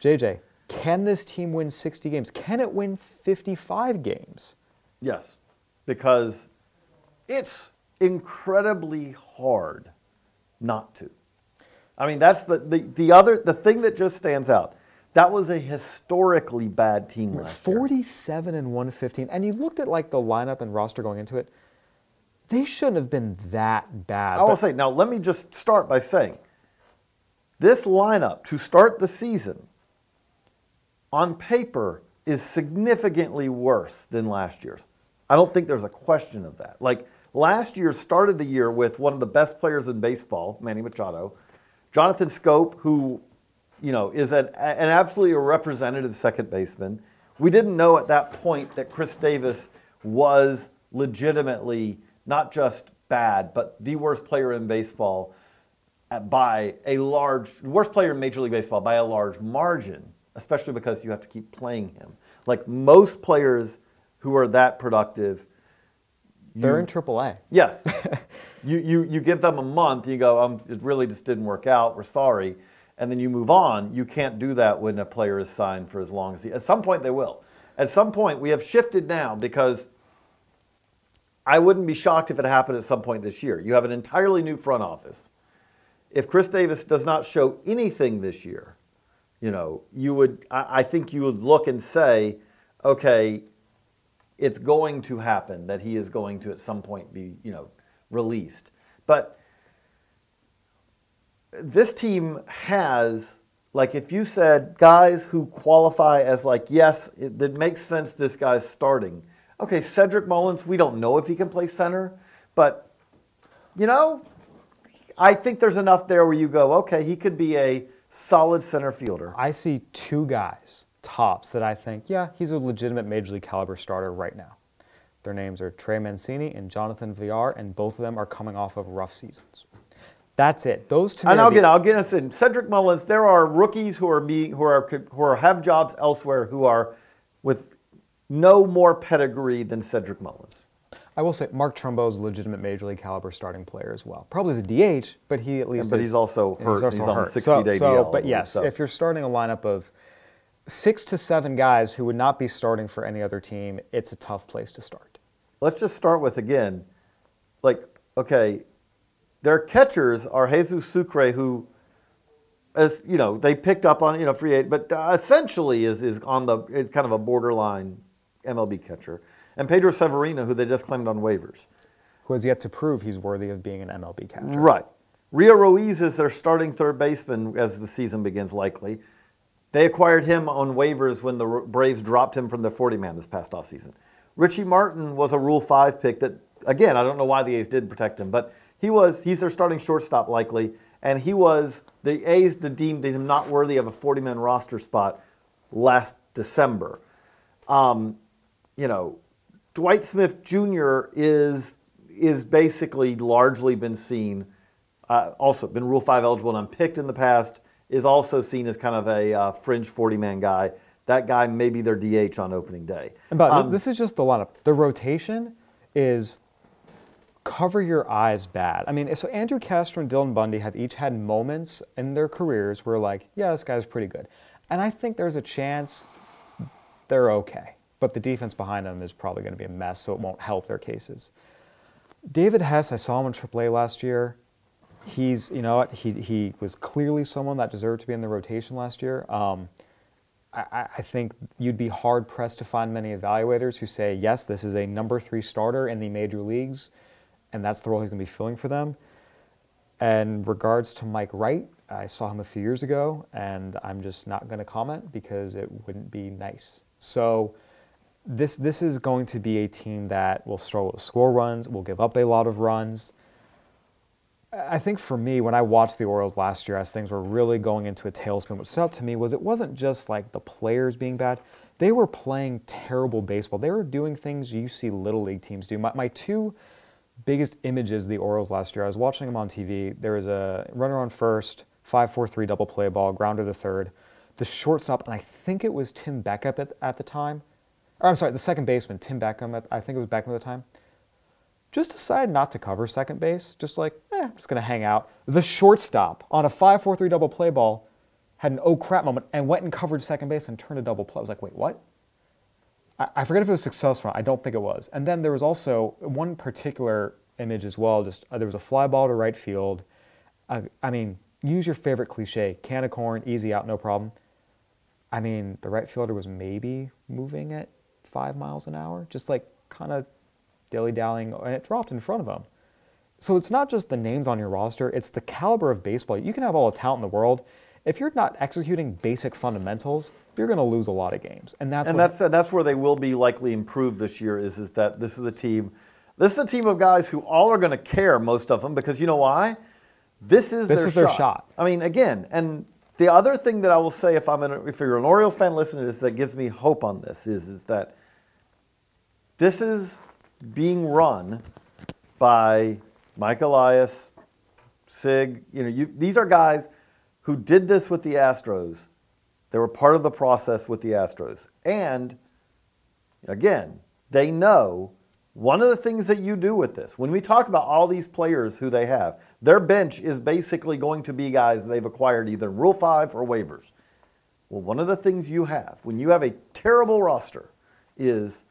JJ, can this team win 60 games? Can it win 55 games? Yes, because it's incredibly hard not to. I mean, that's the, the, the other the thing that just stands out. That was a historically bad team last year. 47 and 115. And you looked at like the lineup and roster going into it. They shouldn't have been that bad. I will say now. Let me just start by saying, this lineup to start the season, on paper, is significantly worse than last year's. I don't think there's a question of that. Like last year started the year with one of the best players in baseball, Manny Machado, Jonathan Schoop, who, you know, is an, an absolutely a representative second baseman. We didn't know at that point that Chris Davis was legitimately not just bad, but the worst player in baseball by a large, worst player in Major League Baseball by a large margin, especially because you have to keep playing him. Like most players who are that productive, They're in AAA. yes, you, you, you give them a month, you go, um, it really just didn't work out, we're sorry, and then you move on. You can't do that when a player is signed for as long as he, at some point they will. At some point, we have shifted now because I wouldn't be shocked if it happened at some point this year. You have an entirely new front office. If Chris Davis does not show anything this year, you know, you would, I, I think you would look and say, okay, it's going to happen that he is going to at some point be, you know, released. But this team has, like, if you said guys who qualify as, like, yes, it, it makes sense this guy's starting. Okay, Cedric Mullins, we don't know if he can play center, but, you know, I think there's enough there where you go, okay, he could be a solid center fielder. I see two guys, tops, that I think, yeah, he's a legitimate major league caliber starter right now. Their names are Trey Mancini and Jonathan Villar, and both of them are coming off of rough seasons. That's it. Those two. And I'll get I'll get us in. Cedric Mullins. There are rookies who are being who are who are have jobs elsewhere who are no more pedigree than Cedric Mullins. I will say Mark Trumbo is a legitimate major league caliber starting player as well. Probably as a DH, but he at least. but is- he's also hurt. He's on a So- 60-day so, DL, But yes, so. if you're starting a lineup of six to seven guys who would not be starting for any other team, it's a tough place to start. Let's just start with again, like okay, their catchers are Jesus Sucre, who, as you know, they picked up on you know free agent, but uh, essentially is is on the it's kind of a borderline MLB catcher, and Pedro Severino, who they just claimed on waivers. Who has yet to prove he's worthy of being an MLB catcher. Right. Rio Ruiz is their starting third baseman as the season begins, likely. They acquired him on waivers when the Braves dropped him from the 40 man this past offseason. Richie Martin was a Rule 5 pick that, again, I don't know why the A's didn't protect him, but he was, he's their starting shortstop, likely, and he was, the A's deemed him not worthy of a 40 man roster spot last December. Um, you know, Dwight Smith Jr. is is basically largely been seen, uh, also been Rule Five eligible and unpicked in the past. Is also seen as kind of a uh, fringe forty man guy. That guy may be their DH on opening day. But Um, this is just the lineup. The rotation is cover your eyes bad. I mean, so Andrew Castro and Dylan Bundy have each had moments in their careers where, like, yeah, this guy's pretty good. And I think there's a chance they're okay. But the defense behind them is probably going to be a mess, so it won't help their cases. David Hess, I saw him in AAA last year. He's, you know he, he was clearly someone that deserved to be in the rotation last year. Um, I, I- I think you'd be hard pressed to find many evaluators who say, yes, this is a number three starter in the major leagues, and that's the role he's going to be filling for them. And regards to Mike Wright, I saw him a few years ago, and I'm just not going to comment because it wouldn't be nice. So this this is going to be a team that will score runs, will give up a lot of runs. I think for me, when I watched the Orioles last year, as things were really going into a tailspin, what stood out to me was it wasn't just like the players being bad; they were playing terrible baseball. They were doing things you see little league teams do. My, my two biggest images of the Orioles last year, I was watching them on TV. There was a runner on first, five-four-three double play ball, grounder to third. The shortstop, and I think it was Tim Beckham at, at the time. Or I'm sorry, the second baseman, Tim Beckham. I think it was Beckham at the time just decided not to cover second base. Just like, eh, I'm just going to hang out. The shortstop on a 5 4 3 double play ball had an oh crap moment and went and covered second base and turned a double play. I was like, wait, what? I, forget if it was successful. I don't think it was. And then there was also one particular image as well. Just uh, there was a fly ball to right field. Uh, I mean, use your favorite cliche: can of corn, easy out, no problem. I mean, the right fielder was maybe moving at five miles an hour, just like kind of dilly dallying, and it dropped in front of him. So it's not just the names on your roster, it's the caliber of baseball. You can have all the talent in the world. If you're not executing basic fundamentals, you're going to lose a lot of games. And that's and that's that's where they will be likely improved this year. Is is that this is a team, this is a team of guys who all are going to care, most of them, because you know why? This is This their is their shot. shot. I mean, again, and the other thing that I will say, if I'm an, if you're an Orioles fan listening to this, that gives me hope on this is is that this is being run by Mike Elias, Sig. You know, you, these are guys who did this with the Astros. They were part of the process with the Astros. And again, they know one of the things that you do with this, when we talk about all these players who they have, their bench is basically going to be guys they've acquired either Rule 5 or waivers. Well, one of the things you have when you have a terrible roster is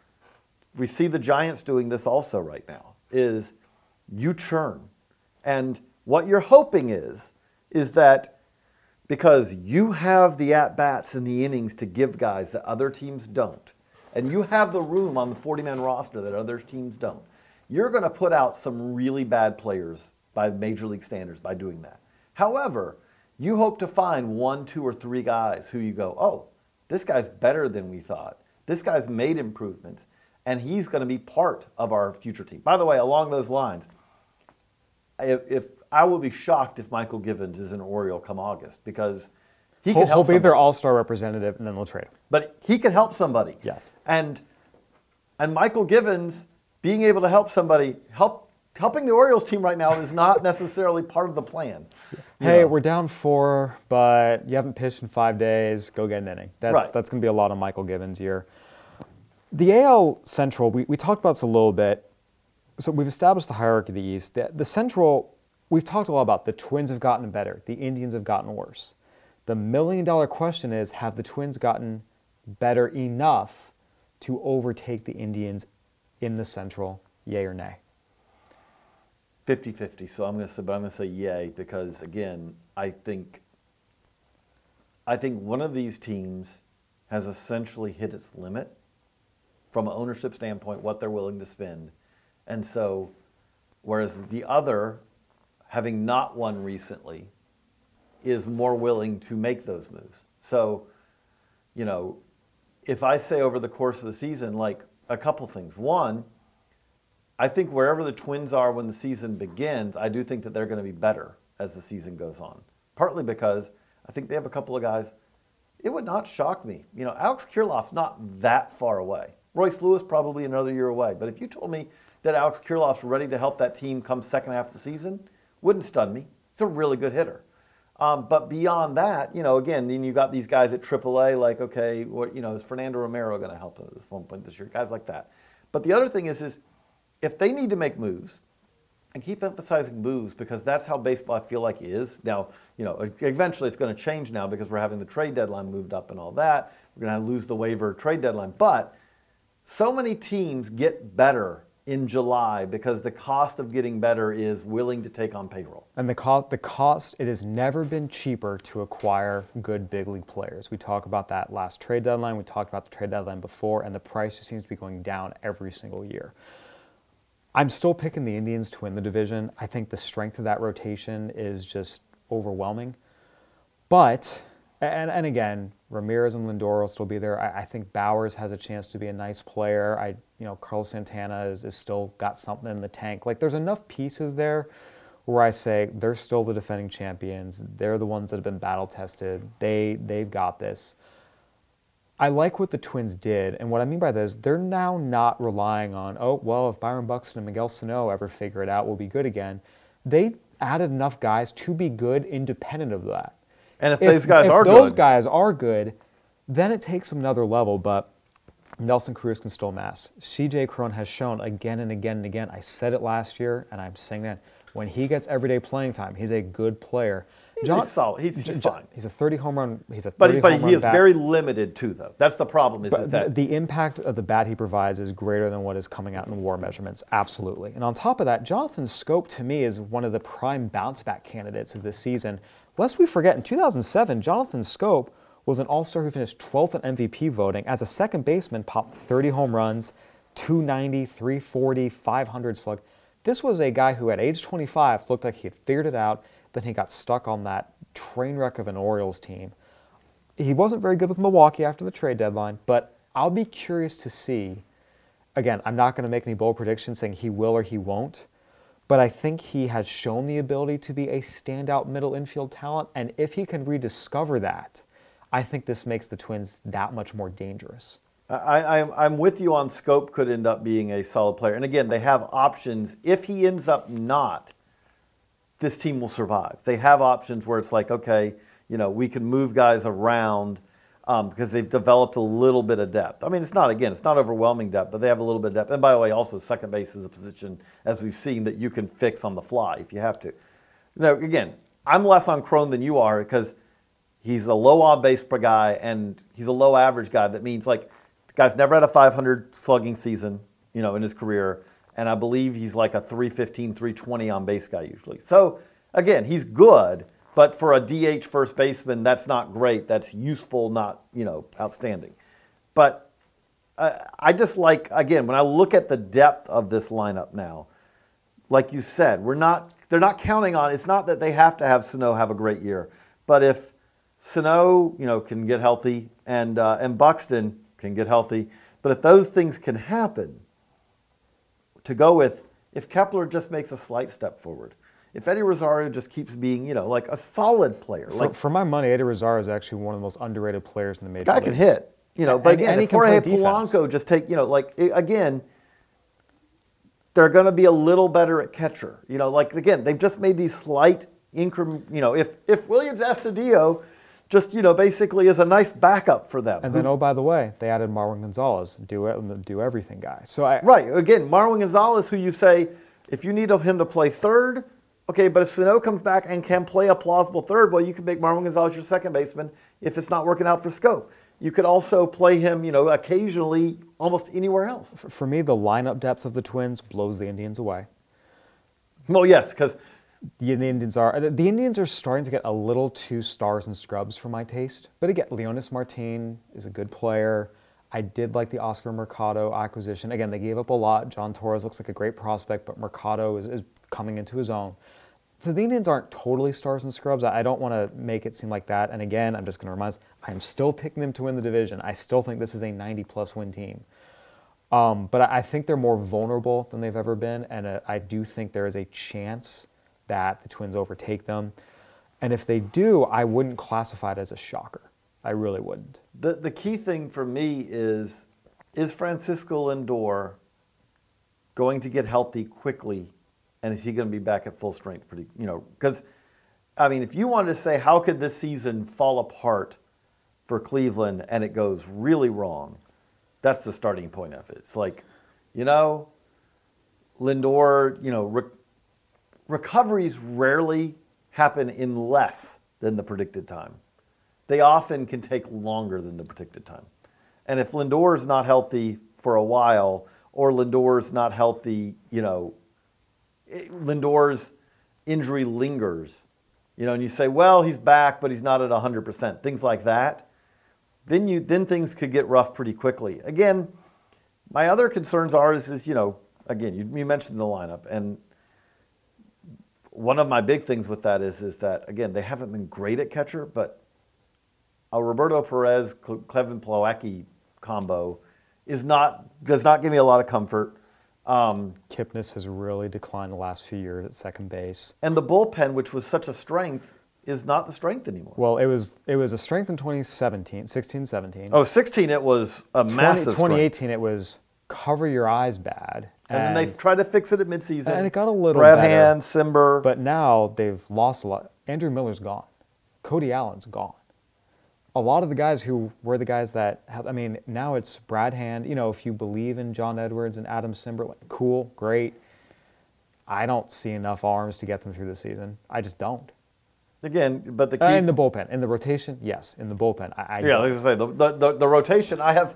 we see the Giants doing this also right now is you churn. And what you're hoping is is that because you have the at bats and the innings to give guys that other teams don't, and you have the room on the 40 man roster that other teams don't, you're going to put out some really bad players by major league standards by doing that. However, you hope to find one, two, or three guys who you go, oh, this guy's better than we thought. This guy's made improvements, and he's going to be part of our future team. By the way, along those lines, if, if I will be shocked if Mychal Givens is an Oriole come August because he he'll, can he'll help be their all star representative, and then they'll trade him. but he can help somebody. Yes. And and Mychal Givens being able to help somebody help helping the Orioles team right now is not necessarily part of the plan. Hey, know. we're down four, but you haven't pitched in five days. Go get an inning. That's Right. that's going to be a lot of Mychal Givens year. The AL Central, we, we talked about this a little bit. So we've established the hierarchy of the East. The, the Central, we've talked a lot about the Twins have gotten better, the Indians have gotten worse. The million dollar question is have the Twins gotten better enough to overtake the Indians in the Central? Yay or nay? 50-50, so I'm going to say but I'm going to say yay because again, I think I think one of these teams has essentially hit its limit from an ownership standpoint what they're willing to spend. And so whereas the other having not won recently is more willing to make those moves. So, you know, if I say over the course of the season like a couple things. One, I think wherever the Twins are when the season begins, I do think that they're going to be better as the season goes on. Partly because I think they have a couple of guys. It would not shock me. You know, Alex Kirilloff's not that far away. Royce Lewis probably another year away. But if you told me that Alex Kirilloff's ready to help that team come second half of the season, wouldn't stun me. He's a really good hitter. Um, but beyond that, you know, again, then you got these guys at AAA, like, okay, what, you know, is Fernando Romero going to help them at this one point this year? Guys like that. But the other thing is, is if they need to make moves, and keep emphasizing moves because that's how baseball I feel like is. Now, you know, eventually it's going to change now because we're having the trade deadline moved up and all that. We're going to lose the waiver trade deadline. But so many teams get better in July because the cost of getting better is willing to take on payroll. And the cost, the cost, it has never been cheaper to acquire good big league players. We talked about that last trade deadline. We talked about the trade deadline before, and the price just seems to be going down every single year. I'm still picking the Indians to win the division. I think the strength of that rotation is just overwhelming. But, and, and again, Ramirez and Lindor will still be there. I, I, think Bauers has a chance to be a nice player. I, you know, Carlos Santana is, is still got something in the tank. Like, there's enough pieces there where I say they're still the defending champions. They're the ones that have been battle tested. They, they've got this. I like what the Twins did, and what I mean by this, they're now not relying on, oh, well, if Byron Buxton and Miguel Sano ever figure it out, we'll be good again. They added enough guys to be good independent of that. And if, if those guys if are those good, guys are good, then it takes another level. But Nelson Cruz can still mass. CJ Cron has shown again and again and again. I said it last year, and I'm saying that when he gets everyday playing time, he's a good player. He's John, solid. He's, he's fine. He's a 30 home run. He's a 30 but but home he is bat. very limited too, though. That's the problem. Is, is that the impact of the bat he provides is greater than what is coming out in WAR measurements. Absolutely. And on top of that, Jonathan Schoop to me is one of the prime bounce back candidates of this season. Lest we forget, in 2007, Jonathan Schoop was an All-Star who finished 12th in MVP voting as a second baseman, popped 30 home runs, 290, 340, 500 slug. This was a guy who, at age 25, looked like he had figured it out then he got stuck on that train wreck of an Orioles team. He wasn't very good with Milwaukee after the trade deadline, but I'll be curious to see. Again, I'm not going to make any bold predictions saying he will or he won't, but I think he has shown the ability to be a standout middle infield talent. And if he can rediscover that, I think this makes the Twins that much more dangerous. I, am with you on Schoop could end up being a solid player. And again, they have options. If he ends up not, this team will survive. They have options where it's like, okay, you know, we can move guys around um, because they've developed a little bit of depth. I mean, it's not, again, it's not overwhelming depth, but they have a little bit of depth. And by the way, also, second base is a position, as we've seen, that you can fix on the fly if you have to. Now, again, I'm less on Cron than you are because he's a low on base per guy and he's a low average guy. That means, like, the guy's never had a 500 slugging season, you know, in his career and I believe he's like a 315, 320 on base guy usually. So again, he's good, but for a DH first baseman, that's not great. That's useful, not you know outstanding. But uh, I just like again when I look at the depth of this lineup now, like you said, we're not they're not counting on. It's not that they have to have Sano have a great year, but if Sano you know can get healthy and uh, and Buxton can get healthy, but if those things can happen to go with if Kepler just makes a slight step forward. If Eddie Rosario just keeps being, you know, like a solid player. For, like, for my money, Eddie Rosario is actually one of the most underrated players in the major guy leagues. can hit, you know. But and, again, and if Jorge Polanco just take, you know, like again, they're going to be a little better at catcher. You know, like again, they've just made these slight increment. You know, if if Willians Astudillo just you know basically is a nice backup for them. And then oh by the way, they added Marwin Gonzalez, do um, it, do everything guy. So I right again Marwin Gonzalez, who you say if you need him to play third, okay, but if Sano comes back and can play a plausible third, well you could make Marwin Gonzalez your second baseman if it's not working out for Schoop. You could also play him, you know, occasionally almost anywhere else. For me, the lineup depth of the Twins blows the Indians away. Well, yes, because the Indians are the Indians are starting to get a little too stars and scrubs for my taste. But again, Leonys Martin is a good player. I did like the Oscar Mercado acquisition. Again, they gave up a lot. Jhon Torres looks like a great prospect, but Mercado is, is coming into his own. So the Indians aren't totally stars and scrubs. I don't want to make it seem like that. And again, I'm just going to remind us, I'm still picking them to win the division. I still think this is a 90 plus win team. Um, but I think they're more vulnerable than they've ever been, and uh, I do think there is a chance that the Twins overtake them. And if they do, I wouldn't classify it as a shocker. I really wouldn't. The, the key thing for me is is Francisco Lindor going to get healthy quickly, and is he going to be back at full strength? Pretty, you know, because I mean, if you wanted to say how could this season fall apart for Cleveland and it goes really wrong, that's the starting point of it. It's like, you know, Lindor, you know, re- recoveries rarely happen in less than the predicted time. They often can take longer than the predicted time. And if Lindor is not healthy for a while, or Lindor is not healthy, you know, Lindor's injury lingers, you know, and you say, well, he's back, but he's not at 100%, things like that, then you then things could get rough pretty quickly. Again, my other concerns are is, is you know, again, you, you mentioned the lineup, and one of my big things with that is is that again they haven't been great at catcher, but a Roberto Perez Cle- Clevin Plawecki combo is not does not give me a lot of comfort. Um, Kipnis has really declined the last few years at second base. and the bullpen, which was such a strength, is not the strength anymore. Well, it was it was a strength in 2017, 16, 17. Oh, 16, it was a 20 massive strength. 2018, it was cover your eyes bad. And, then they tried to fix it at midseason. and it got a little Brad better. Hand, Cimber. But now they've lost a lot. Andrew Miller's gone. Cody Allen's gone. A lot of the guys who were the guys that have, I mean, now it's Brad Hand. You know, if you believe in John Edwards and Adam Cimber, cool, great. I don't see enough arms to get them through the season. I just don't. Again, but the key. Uh, in the bullpen, in the rotation, yes, in the bullpen. I, I yeah, like I say, the, the, the, the rotation, I have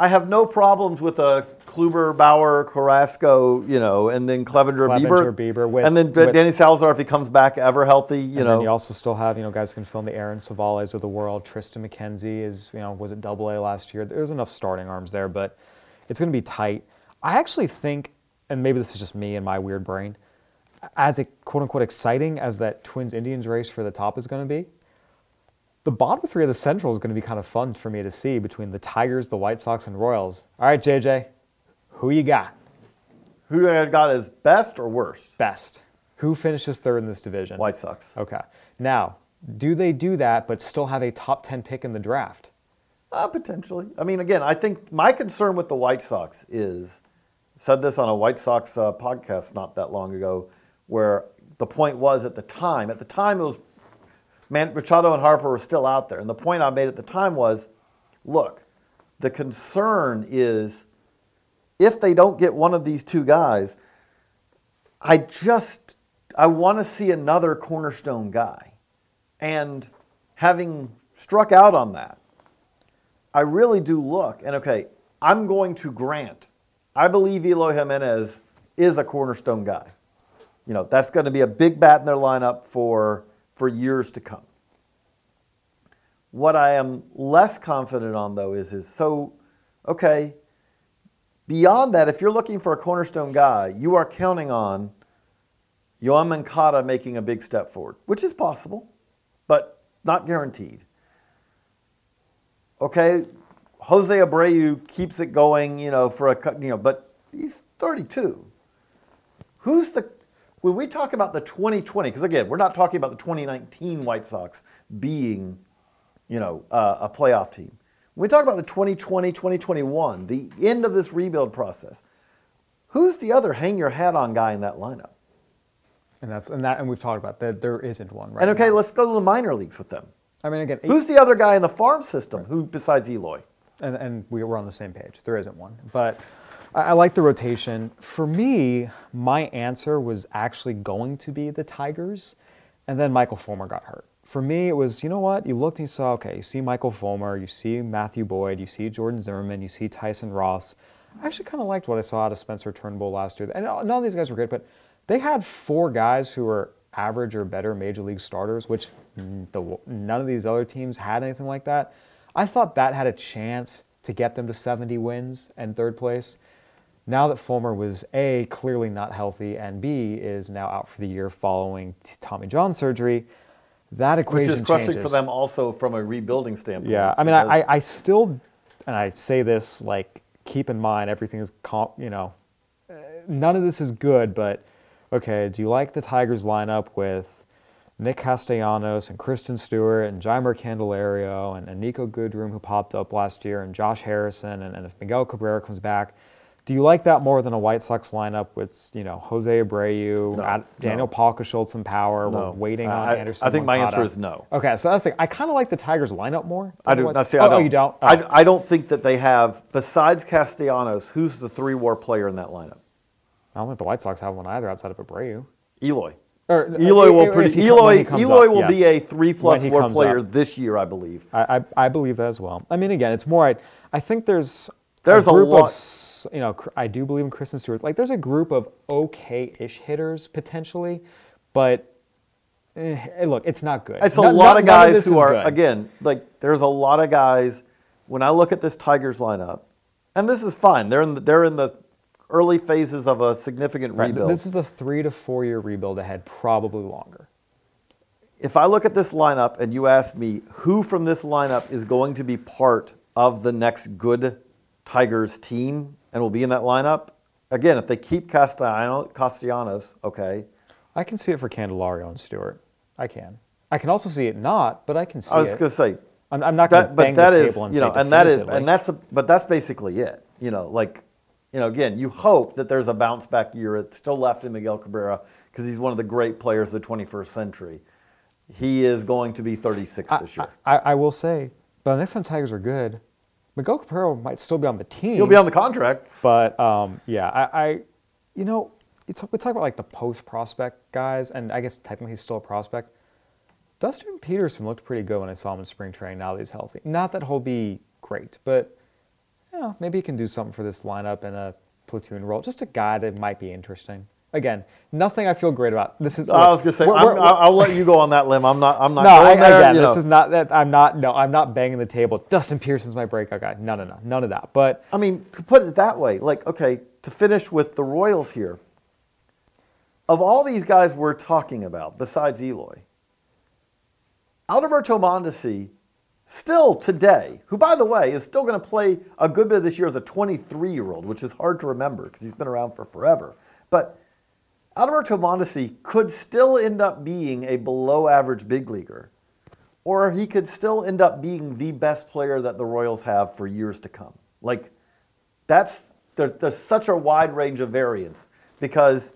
I have no problems with a Kluber, Bauer, Carrasco, you know, and then Clevinger, Clevinger, Bieber. Bieber with- and then with- Danny Salazar, if he comes back ever healthy, you and know. then you also still have, you know, guys can fill in the Aaron Savales of the world. Triston McKenzie is, you know, was it double A last year? There's enough starting arms there, but it's going to be tight. I actually think, and maybe this is just me and my weird brain, as a quote unquote exciting as that Twins Indians race for the top is going to be, the bottom three of the Central is going to be kind of fun for me to see between the Tigers, the White Sox, and Royals. All right, JJ, who you got? Who I got as best or worst? Best. Who finishes third in this division? White Sox. Okay. Now, do they do that but still have a top 10 pick in the draft? Uh, potentially. I mean, again, I think my concern with the White Sox is said this on a White Sox uh, podcast not that long ago, where the point was at the time. At the time, it was Man, Machado and Harper were still out there, and the point I made at the time was, look, the concern is if they don't get one of these two guys, I just I want to see another cornerstone guy, and having struck out on that. I really do look, and okay, I'm going to grant, I believe Eloy Jimenez is a cornerstone guy. You know, that's going to be a big bat in their lineup for, for years to come. What I am less confident on, though, is, is so, okay, beyond that, if you're looking for a cornerstone guy, you are counting on Yoan Moncada making a big step forward, which is possible, but not guaranteed okay, Jose Abreu keeps it going, you know, for a you know, but he's 32. Who's the when we talk about the 2020? Because again, we're not talking about the 2019 White Sox being, you know, uh, a playoff team. When we talk about the 2020, 2021, the end of this rebuild process, who's the other hang your hat on guy in that lineup? And that's and that and we've talked about that there isn't one right And okay, now. let's go to the minor leagues with them. I mean again, Who's the other guy in the farm system who besides Eloy? and, and we were on the same page. There isn't one. But I, I like the rotation. For me, my answer was actually going to be the Tigers, and then Michael Fulmer got hurt. For me, it was, you know what? You looked and you saw, okay, you see Michael Fulmer, you see Matthew Boyd, you see Jordan Zimmermann, you see Tyson Ross. I actually kind of liked what I saw out of Spencer Turnbull last year. And none of these guys were great, but they had four guys who were average or better major league starters, which the, none of these other teams had anything like that. I thought that had a chance to get them to 70 wins and third place. Now that Fulmer was A, clearly not healthy, and B, is now out for the year following Tommy John surgery, that equation Which is crushing changes. for them also from a rebuilding standpoint. Yeah, I mean, I, I, still, and I say this like, keep in mind everything is, you know, uh, none of this is good, but okay, do you like the Tigers lineup with Nick Castellanos and Christin Stewart and Jeimer Candelario and, and Niko Goodrum, who popped up last year, and Josh Harrison, and, and if Miguel Cabrera comes back, do you like that more than a White Sox lineup with you know Jose Abreu, No, Ad- Daniel no. Palka, Schultz, and Power? No. We're waiting I- on I- Anderson. I think my answer is no. Okay, so that's the I kind of like the Tigers lineup more. I do. White- see, oh, I don't. you don't? Oh. I, I don't think that they have, besides Castellanos, who's the three war player in that lineup? I don't think the White Sox have one either outside of Abreu. Eloy. Or, Eloy uh, will pretty, Eloy, Eloy up, will be a three plus war player up. this year, I believe. I, I, I believe that as well. I mean, again, it's more. I, I think there's There's a group of lot- s- you know, I do believe in Christin Stewart. Like, there's a group of okay-ish hitters potentially, but eh, look, it's not good. It's a None- lot none- of guys this who are good. again like there's a lot of guys. When I look at this Tigers lineup, and this is fine. They're in the, they're in the early phases of a significant Right, rebuild. This is a three to four-year rebuild ahead, probably longer. if I look at this lineup and you ask me who from this lineup is going to be part of the next good Tigers team and will be in that lineup, again, if they keep Castellano, Castellanos, okay. I can see it for Candelario and Stewart. I can. I can also see it not, but I can see I was going to say, I'm, I'm not going to bang that the is, table and you say know, and that is, and that's, a, but that's basically it. You know, like, you know, again, you hope that there's a bounce back year. It's still left in Miguel Cabrera because he's one of the great players of the 21st century. He is going to be 36 this year. I, I will say, but the next time Tigers are good, Miguel Cabrera might still be on the team. He'll be on the contract. But um, yeah, I, I, you know, you talk, we talk about like the post prospect guys, and I guess technically he's still a prospect. Dustin Peterson looked pretty good when I saw him in spring training. Now that he's healthy, not that he'll be great, but you know, maybe he can do something for this lineup in a platoon role. Just a guy that might be interesting. Again, nothing I feel great about. This is. I was gonna say we're- I'll let you go on that limb. I'm not. I'm not no, I, there. again, this know. is not that. I'm not. No, I'm not banging the table. Dustin Pearson's my breakout guy. No, no, no, none of that. But I mean, to put it that way, like okay, to finish with the Royals here. Of all these guys we're talking about, besides Eloy, Alberto Mondesi, still today, who by the way is still going to play a good bit of this year as a 23-year-old, which is hard to remember because he's been around for forever. But Alberto Mondesi could still end up being a below-average big leaguer, or he could still end up being the best player that the Royals have for years to come. Like, that's there, there's such a wide range of variance because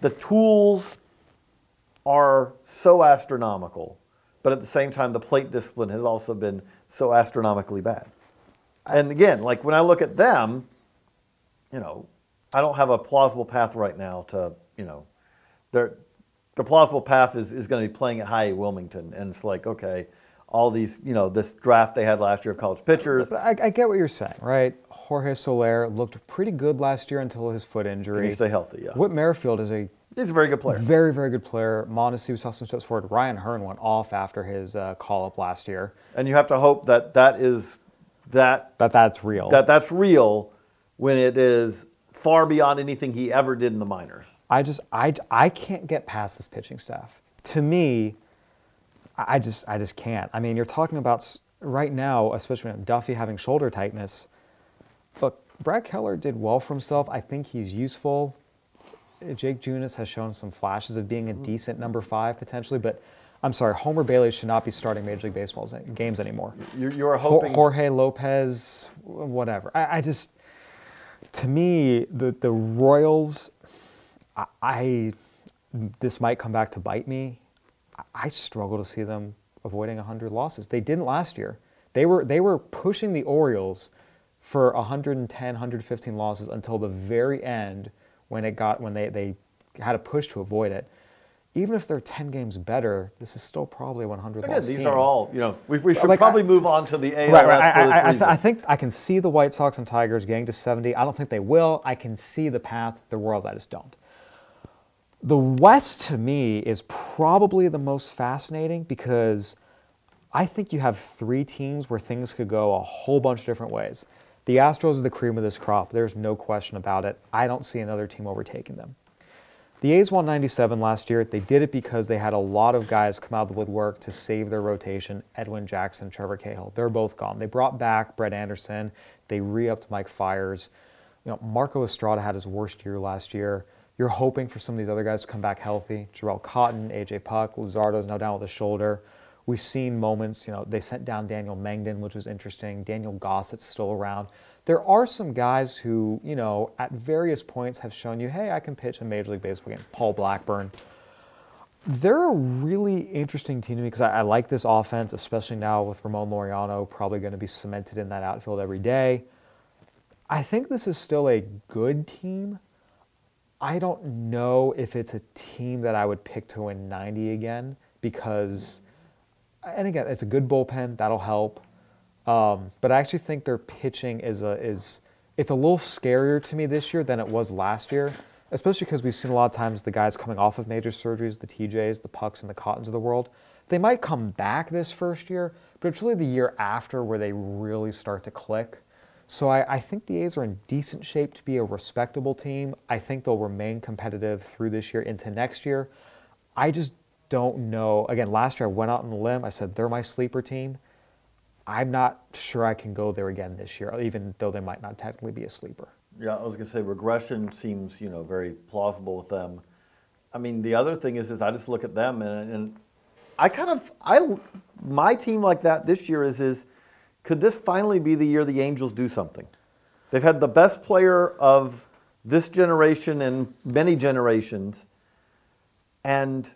the tools are so astronomical, but at the same time, the plate discipline has also been so astronomically bad. And again, like when I look at them, you know, I don't have a plausible path right now to, you know, they're, the plausible path is, is going to be playing at High Wilmington. And it's like, okay, all these, you know, this draft they had last year of college pitchers. But I, I get what you're saying, right? Jorge Soler looked pretty good last year until his foot injury. Can he stay healthy? Yeah. Whit Merrifield is a He's a very good player. very, very good player. Mondesi saw some steps forward. Ryan Hearn went off after his uh, call up last year. And you have to hope that that is that That that's real. that that's real when it is far beyond anything he ever did in the minors. I just I, I can't get past this pitching staff. To me, I just I just can't. I mean, you're talking about right now, especially with Duffy having shoulder tightness. Look, Brad Keller did well for himself. I think he's useful. Jake Junis has shown some flashes of being a decent number five potentially, but I'm sorry, Homer Bailey should not be starting Major League Baseball games anymore. You're, you're hoping. Jorge Lopez, whatever. I, I just, to me, the the Royals, I, I, this might come back to bite me. I, struggle to see them avoiding 100 losses. They didn't last year. They were they were pushing the Orioles for 110, 115 losses until the very end when it got when they they had a push to avoid it. Even if they're 10 games better, this is still probably a 100 Again, these team. are all, you know, we, we should Like, probably I- move on to the ALS Right, right. for I, this I, I, th- I think I can see the White Sox and Tigers getting to 70. I don't think they will. I can see the path. The Royals, I just don't. The West, to me, is probably the most fascinating because I think you have three teams where things could go a whole bunch of different ways. The Astros are the cream of this crop. There's no question about it. I don't see another team overtaking them. The A's won 97 last year. They did it because they had a lot of guys come out of the woodwork to save their rotation. Edwin Jackson, Trevor Cahill, they're both gone. They brought back Brett Anderson. They re-upped Mike Fiers. You know, Marco Estrada had his worst year last year. You're hoping for some of these other guys to come back healthy. Jharel Cotton, AJ Puk, Luzardo's now down with a shoulder. We've seen moments, you know, they sent down Daniel Mengden, which was interesting. Daniel Gossett's still around. There are some guys who, you know, at various points have shown you, hey, I can pitch in Major League Baseball game. Paul Blackburn. They're a really interesting team to me because I, I like this offense, especially now with Ramon Laureano probably going to be cemented in that outfield every day. I think this is still a good team. I don't know if it's a team that I would pick to win 90 again because, and again, it's a good bullpen that'll help. Um, but I actually think their pitching is a is it's a little scarier to me this year than it was last year, especially because we've seen a lot of times the guys coming off of major surgeries, the TJs, the Puks, and the Cottons of the world. They might come back this first year, but it's really the year after where they really start to click. So I, I, think the A's are in decent shape to be a respectable team. I think they'll remain competitive through this year into next year. I just don't know. Again, last year I went out on a limb. I said they're my sleeper team. I'm not sure I can go there again this year, even though they might not technically be a sleeper. Yeah, I was gonna say regression seems you know very plausible with them. I mean, the other thing is, is I just look at them and, and I kind of I my team like that this year is is could this finally be the year the Angels do something? They've had the best player of this generation and many generations, and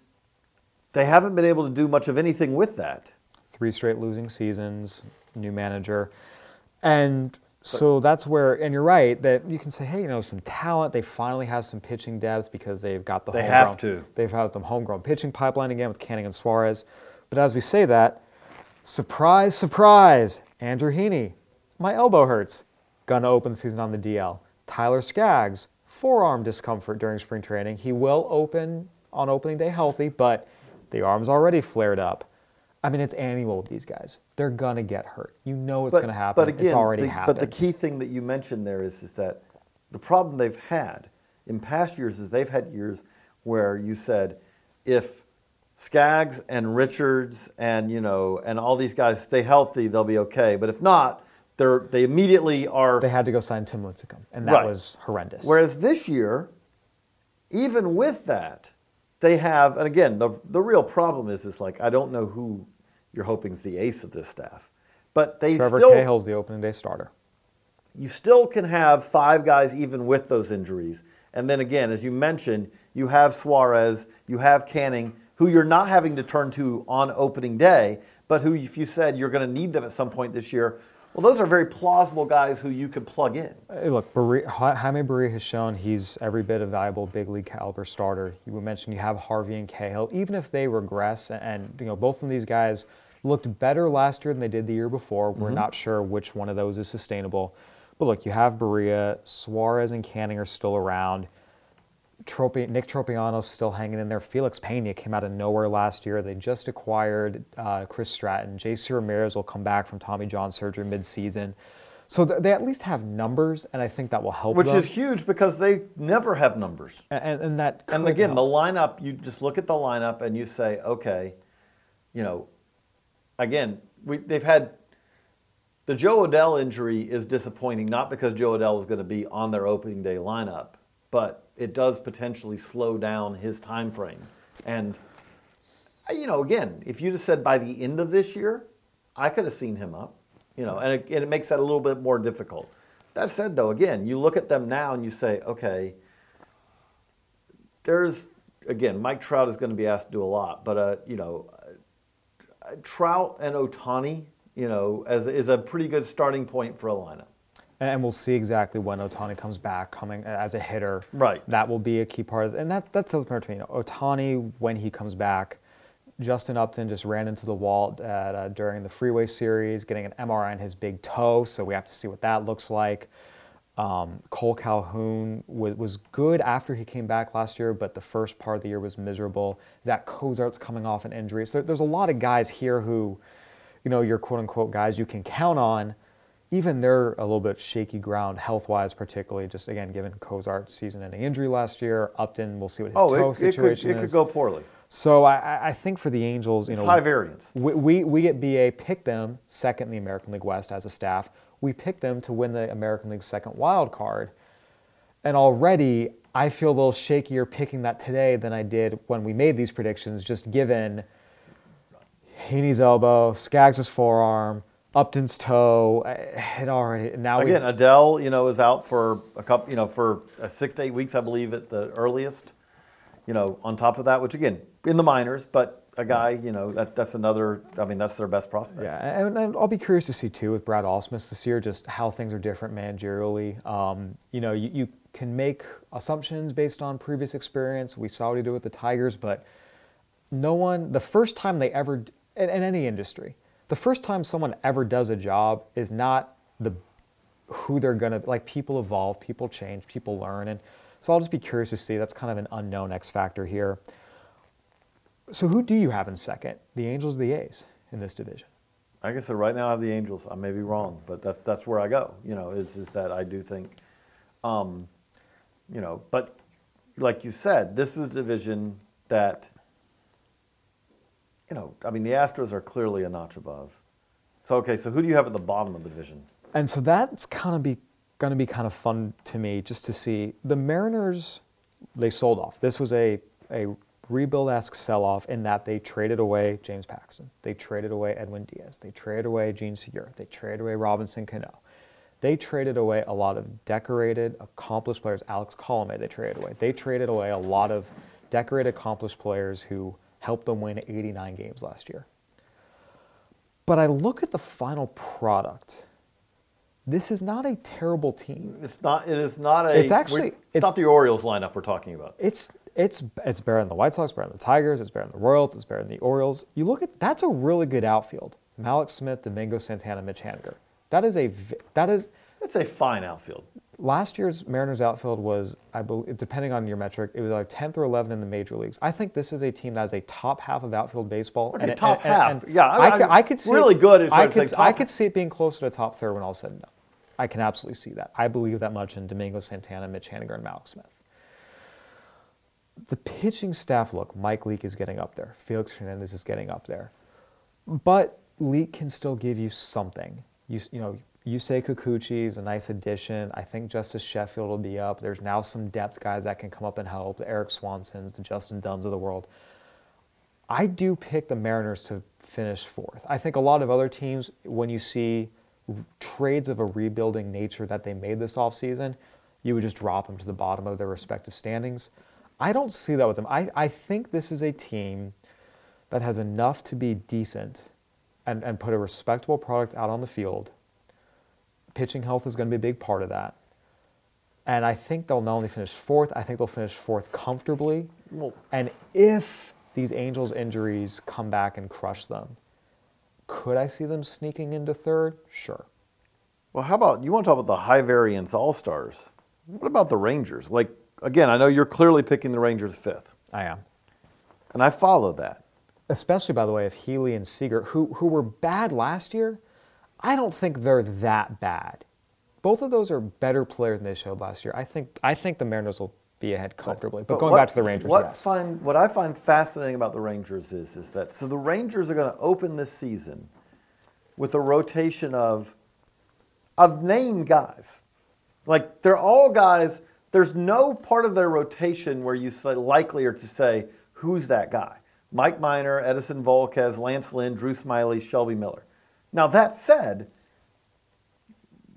they haven't been able to do much of anything with that three straight losing seasons, new manager. And so that's where, and you're right that you can say, hey, you know, some talent. They finally have some pitching depth because they've got the. They have to. They've had them homegrown pitching pipeline again with Canning and Suarez. But as we say that, surprise, surprise, Andrew Heaney, my elbow hurts. Gonna open the season on the DL. Tyler Skaggs, forearm discomfort during spring training. He will open on opening day healthy, but the arm's already flared up. I mean, it's annual with these guys. They're gonna get hurt. You know it's but, gonna happen. But again, it's already the, happened. But the key thing that you mentioned there is, is that the problem they've had in past years is they've had years where you said, if Skaggs and Richards and you know and all these guys stay healthy, they'll be okay. But if not, they're they immediately are. They had to go sign Tim Lincecum, and that right. was horrendous. Whereas this year, even with that, they have, and again, the, the real problem is, is like, I don't know who you're hoping is the ace of this staff. But they Trevor still. Cahill's the opening day starter. You still can have five guys even with those injuries. And then again, as you mentioned, you have Suarez, you have Canning, who you're not having to turn to on opening day, but who, if you said you're going to need them at some point this year, well, those are very plausible guys who you could plug in. Hey, look, Barria, Jaime Barria has shown he's every bit a valuable big league caliber starter. You mentioned you have Harvey and Cahill. Even if they regress, and you know both of these guys looked better last year than they did the year before, we're mm-hmm. not sure which one of those is sustainable. But look, you have Barria, Suarez, and Canning are still around. Tropi, Nick Tropeano's still hanging in there. Felix Pena came out of nowhere last year. They just acquired uh, Chris Stratton. JC Ramirez will come back from Tommy John surgery midseason. So th- they at least have numbers, and I think that will help. Which them. is huge because they never have numbers. And, and, and that. And again, help. the lineup. You just look at the lineup and you say, okay, you know, again, we, they've had the Jo Adell injury is disappointing, not because Jo Adell was going to be on their opening day lineup, but it does potentially slow down his time frame. And you know, again, if you just said by the end of this year, I could have seen him up. You know, and it, and it makes that a little bit more difficult. That said, though, again, you look at them now and you say, okay, there's again, Mike Trout is going to be asked to do a lot, but uh, you know, uh, Trout and Ohtani, you know, as is a pretty good starting point for a lineup and we'll see exactly when Ohtani comes back, coming as a hitter. Right. That will be a key part, of, and that's that's the part to me. You know, Ohtani when he comes back, Justin Upton just ran into the wall at, uh, during the Freeway Series, getting an MRI on his big toe. So we have to see what that looks like. Um, Kole Calhoun was, was good after he came back last year, but the first part of the year was miserable. Zach Cozart's coming off an injury. So there's a lot of guys here who, you know, your quote unquote guys you can count on even they're a little bit shaky ground health wise, particularly just again given Cozart's season-ending injury last year. Upton, we'll see what his oh, toe it, situation it could, is. It could go poorly. So I, I think for the Angels, you it's know, high variance. We, we, we get BA pick them second in the American League West as a staff. We pick them to win the American League second wild card, and already I feel a little shakier picking that today than I did when we made these predictions, just given Heaney's elbow, Skaggs' forearm, Upton's toe. eh, It already now we- Again, Adell, you know, is out for a couple, you know, for uh, six to eight weeks, I believe, at the earliest. You know, on top of that, which again, in the minors, but a guy, you know, that, that's another. I mean, that's their best prospect. Yeah, and, and I'll be curious to see too with Brad Ausmus this year, just how things are different managerially. Um, you know, you, you can make assumptions based on previous experience. We saw what he did with the Tigers, but no one, the first time they ever, in, in any industry, the first time someone ever does a job is not the who they're gonna like. People evolve, people change, people learn, and so I'll just be curious to see. That's kind of an unknown X factor here. So who do you have in second? The Angels, the A's in this division? Like I said, right now I have the Angels. I may be wrong, but that's that's where I go. You know, is is that I do think, um, you know, but like you said, this is a division that, you know, I mean, the Astros are clearly a notch above. So okay, so who do you have at the bottom of the division? And so that's kind of be going to be kind of fun to me just to see the Mariners. They sold off. This was a a rebuild-esque sell-off in that they traded away James Paxton. They traded away Edwin Diaz. They traded away Jean Segura. They traded away Robinson Cano. They traded away a lot of decorated, accomplished players. Alex Colomé, they traded away. They traded away a lot of decorated, accomplished players who helped them win 89 games last year. But I look at the final product. This is not a terrible team. It's not. It is not a. It's actually- It's, it's- not the Orioles lineup we're talking about. It's it's it's better than the White Sox, better than the Tigers, it's better than the Royals, it's better than the Orioles. You look at that's a really good outfield. Mallex Smith, Domingo Santana, Mitch Haniger. That is a that is It's a fine outfield. Last year's Mariners outfield was I believe depending on your metric, it was like 10th or 11th in the major leagues. I think this is a team that is a top half of outfield baseball. Okay, top half. Yeah, I- I, could, I could see really it, good I could I could see it being closer to top third when all said and done. I can absolutely see that. I believe that much in Domingo Santana, Mitch Haniger, and Mallex Smith. The pitching staff, look, Mike Leake is getting up there. Felix Hernandez is getting up there. But Leake can still give you something. You, you know, you say Kikuchi is a nice addition. I think Justus Sheffield will be up. There's now some depth guys that can come up and help. The Erik Swansons, the Justin Dunns of the world. I do pick the Mariners to finish fourth. I think a lot of other teams, when you see trades of a rebuilding nature that they made this offseason, you would just drop them to the bottom of their respective standings. I don't see that with them. I, I think this is a team that has enough to be decent and, and put a respectable product out on the field. Pitching health is going to be a big part of that. And I think they'll not only finish fourth, I think they'll finish fourth comfortably. Well- and if these Angels injuries come back and crush them, could I see them sneaking into third? Sure. Well, how about you want to talk about the high variance all stars? What about the Rangers? Like again, I know you're clearly picking the Rangers fifth, I am. and I follow that. Especially, by the way, if Healy and Seager, who, who were bad last year, I don't think they're that bad. Both of those are better players than they showed last year. I think I think the Mariners will be ahead comfortably. But, going what- back to the Rangers, what yes. find what I find fascinating about the Rangers is is that so the Rangers are going to open this season with a rotation of of name guys, like they're all guys. There's no part of their rotation where you say likely are to say who's that guy. Mike Minor, Edinson Volquez, Lance Lynn, Drew Smyly, Shelby Miller. Now that said,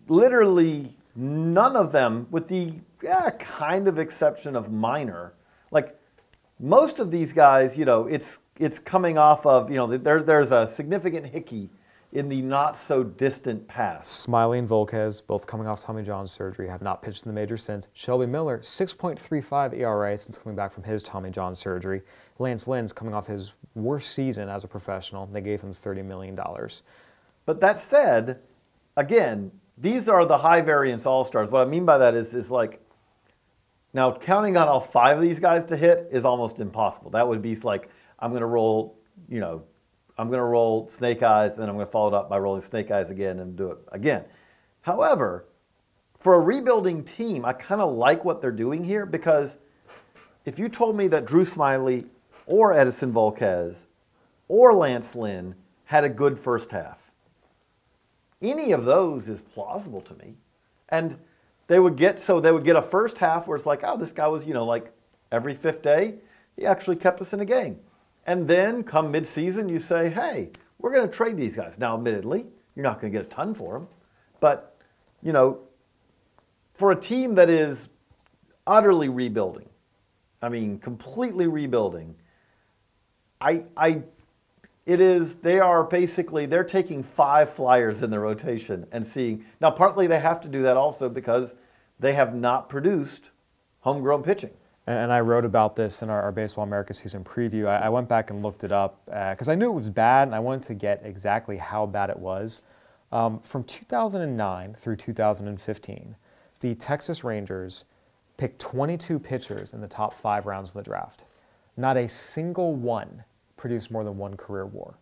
literally none of them, with the yeah, kind of exception of minor, like most of these guys, you know, it's it's coming off of you know there there's a significant hickey in the not so distant past. Smyly and Volquez, both coming off Tommy John surgery, have not pitched in the major since. Shelby Miller, 6.35 ERA since coming back from his Tommy John surgery. Lance Lynn's coming off his worst season as a professional. They gave him $30 million. But that said, again, these are the high variance all stars. What I mean by that is is like now counting on all five of these guys to hit is almost impossible. That would be like I'm going to roll, you know, I'm going to roll Snake Eyes, then I'm going to follow it up by rolling Snake Eyes again and do it again. However, for a rebuilding team, I kind of like what they're doing here because if you told me that Drew Smyly or Edinson Volquez or Lance Lynn had a good first half, any of those is plausible to me. And they would get so they would get a first half where it's like, oh, this guy was, you know, like every fifth day, he actually kept us in a game. And then come midseason, you say, hey, we're going to trade these guys. Now, admittedly, you're not going to get a ton for them, but you know, for a team that is utterly rebuilding, I mean, completely rebuilding, I, I, it is, they are basically, they're taking five flyers in the rotation and seeing. Now, partly they have to do that also because they have not produced homegrown pitching. And, I wrote about this in our, our Baseball America season preview. I, I went back and looked it up because I knew it was bad and I wanted to get exactly how bad it was. Um, from 2009 through 2015, the Texas Rangers picked 22 pitchers in the top five rounds of the draft. Not a single one produced more than one career war.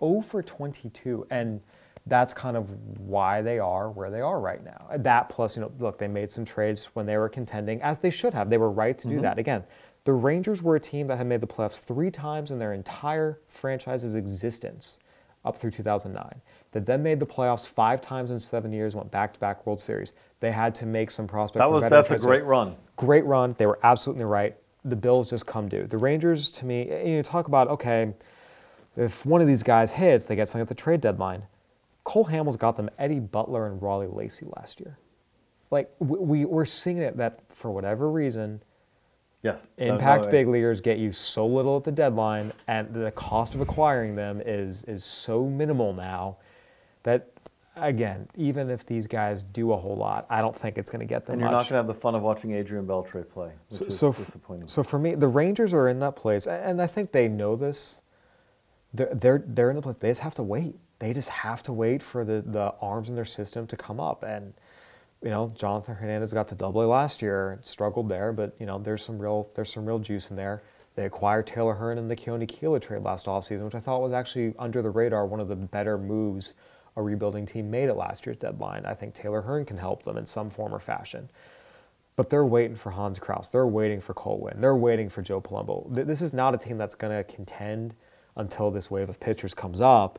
0 for 22. And that's kind of why they are where they are right now. That plus, you know, look, they made some trades when they were contending, as they should have. They were right to do mm-hmm. that. Again, the Rangers were a team that had made the playoffs three times in their entire franchise's existence up through 2009. That then made the playoffs five times in seven years, went back to back World Series. They had to make some prospect. That was that's a great run. Great run. They were absolutely right. The Bills just come due. The Rangers, to me, eh, you talk about okay, if one of these guys hits, they get something at the trade deadline. Cole Hamels got them Eddie Butler and Rollie Lacy last year. Like we, we we're seeing it that for whatever reason, Yes. No, no impact big leaguers get you so little at the deadline, and the cost of acquiring them is is so minimal now that again, even if these guys do a whole lot, I don't think it's going to get them And you're much. not going to have the fun of watching Adrian Beltre play, which is so, disappointing. So for me, the Rangers are in that place, and I think they know this. They're they're, they're in the place. They just have to wait. They just have to wait for the, the arms in their system to come up. And you know, Jonathan Hernandez got to Double A last year, struggled there, but you know, there's some real there's some real juice in there. They acquired Taylor Hearn in the Keone Kela trade last offseason, which I thought was actually under the radar, one of the better moves a rebuilding team made at last year's deadline. I think Taylor Hearn can help them in some form or fashion. But they're waiting for Hans Crouse. They're waiting for Cole Winn. They're waiting for Joe Palumbo. This is not a team that's going to contend until this wave of pitchers comes up.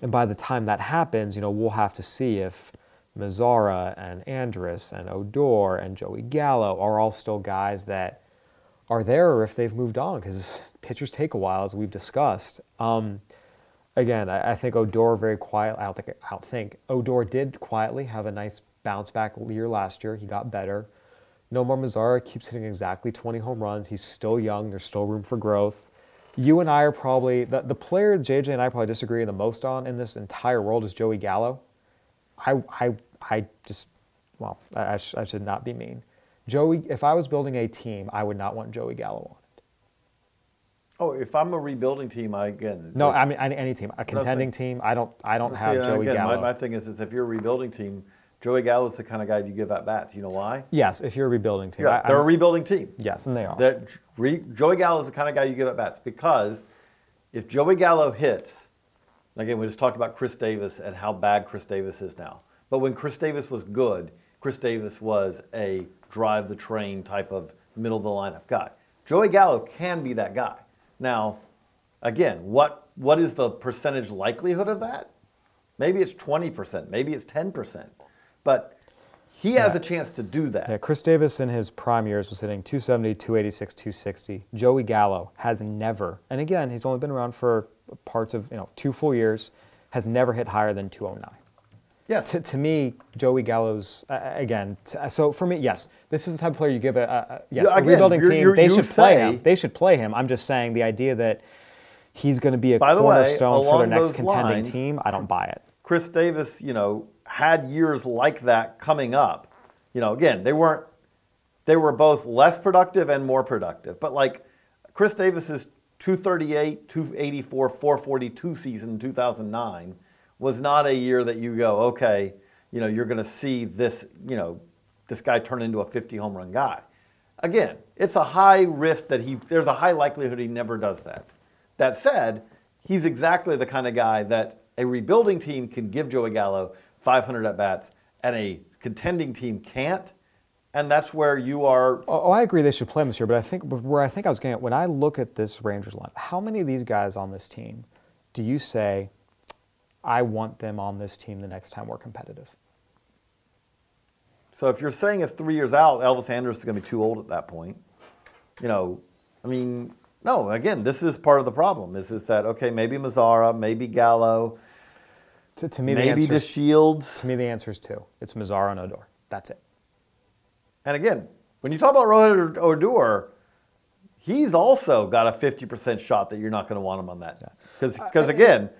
And by the time that happens, you know, we'll have to see if Mazara and Andrus and Odor and Joey Gallo are all still guys that are there or if they've moved on because pitchers take a while, as we've discussed. Um, again, I, I think Odor very quiet. I don't think. I don't think Odor did quietly have a nice bounce back year last year. He got better. Nomar Mazara keeps hitting exactly 20 home runs. He's still young. There's still room for growth. You and I are probably the, the player JJ and I probably disagree the most on in this entire world is Joey Gallo. I I I just well I, I, sh- I should not be mean. Joey, if I was building a team, I would not want Joey Gallo on. Oh, if I'm a rebuilding team, I again. No, I mean any, any team, a contending team. I don't I don't See, have and Joey again, Gallo. My, my thing is, is if you're a rebuilding team, Joey Gallo's the kind of guy you give at bats. You know why? Yes, if you're a rebuilding team. Yeah, I- they're a I'm- rebuilding team. yes, and they are. That re, Joey Gallo is the kind of guy you give at bats because if Joey Gallo hits, again, we just talked about Chris Davis and how bad Chris Davis is now. But when Chris Davis was good, Chris Davis was a drive the train type of middle of the lineup guy. Joey Gallo can be that guy. Now, again, what what is the percentage likelihood of that? Maybe it's 20%, maybe it's 10%. But he has Yeah. a chance to do that. Yeah, Chris Davis in his prime years was hitting 270, 286, 260. Joey Gallo has never, and again, he's only been around for parts of you know two full years, has never hit higher than 209. Yes. To, to me, Joey Gallo's uh, again. t- so for me, yes, this is the type of player you give a, a, a yes Yeah, a rebuilding you're- team. you're- they you should play say- him. They should play him. I'm just saying the idea that he's going to be a By the way, cornerstone for their along next those contending lines, team. I don't buy it. Chris Davis, you know, had years like that coming up. You know, again, they weren't they were both less productive and more productive. But like Chris Davis's 238, 284, 442 season in 2009 was not a year that you go, okay, you know, you're going to see this, you know, this guy turn into a 50 home run guy. Again, it's a high risk that he there's a high likelihood he never does that. That said, he's exactly the kind of guy that a rebuilding team can give Joey Gallo 500 at bats and a contending team can't. And that's where you are. Oh, oh, I agree they should play him this year, but I think where I think I was getting at when I look at this Rangers line, how many of these guys on this team do you say, I want them on this team the next time we're competitive? So if you're saying it's three years out, Elvis Andrus is going to be too old at that point. You know, I mean, no. Again, this is part of the problem. Is is that okay? Maybe Mazara, maybe Gallo, To, to me, the maybe answer, DeShields. to me, the answer is two. It's Mazara and Odor. That's it. And again, when you talk about Rougned Odor, he's also got a 50% shot that you're not going to want him on that. Because uh, again,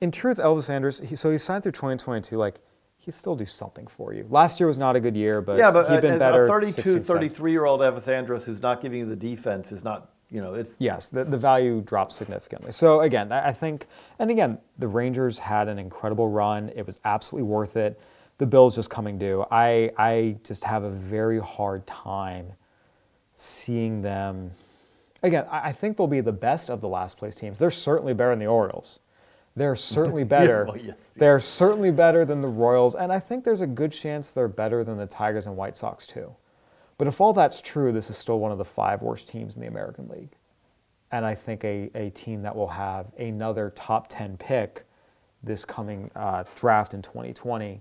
In truth, Elvis Andrus, he, so he signed through 2022. Like, he'd still do something for you. Last year was not a good year, but yeah, but he'd been a- better. a 32, 16, 33 year old Elvis Andrus who's not giving you the defense is not, you know, it's Yes, the, the value drops significantly. So again, I I think, and again, the Rangers had an incredible run. It was absolutely worth it. The Bills just coming due. I I just have a very hard time seeing them. Again, I I think they'll be the best of the last place teams. They're certainly better than the Orioles. They're certainly better. well, yes. They're certainly better than the Royals, and I think there's a good chance they're better than the Tigers and White Sox too. But if all that's true, this is still one of the five worst teams in the American League. And I think a, a team that will have another top 10 pick this coming uh, draft in 2020,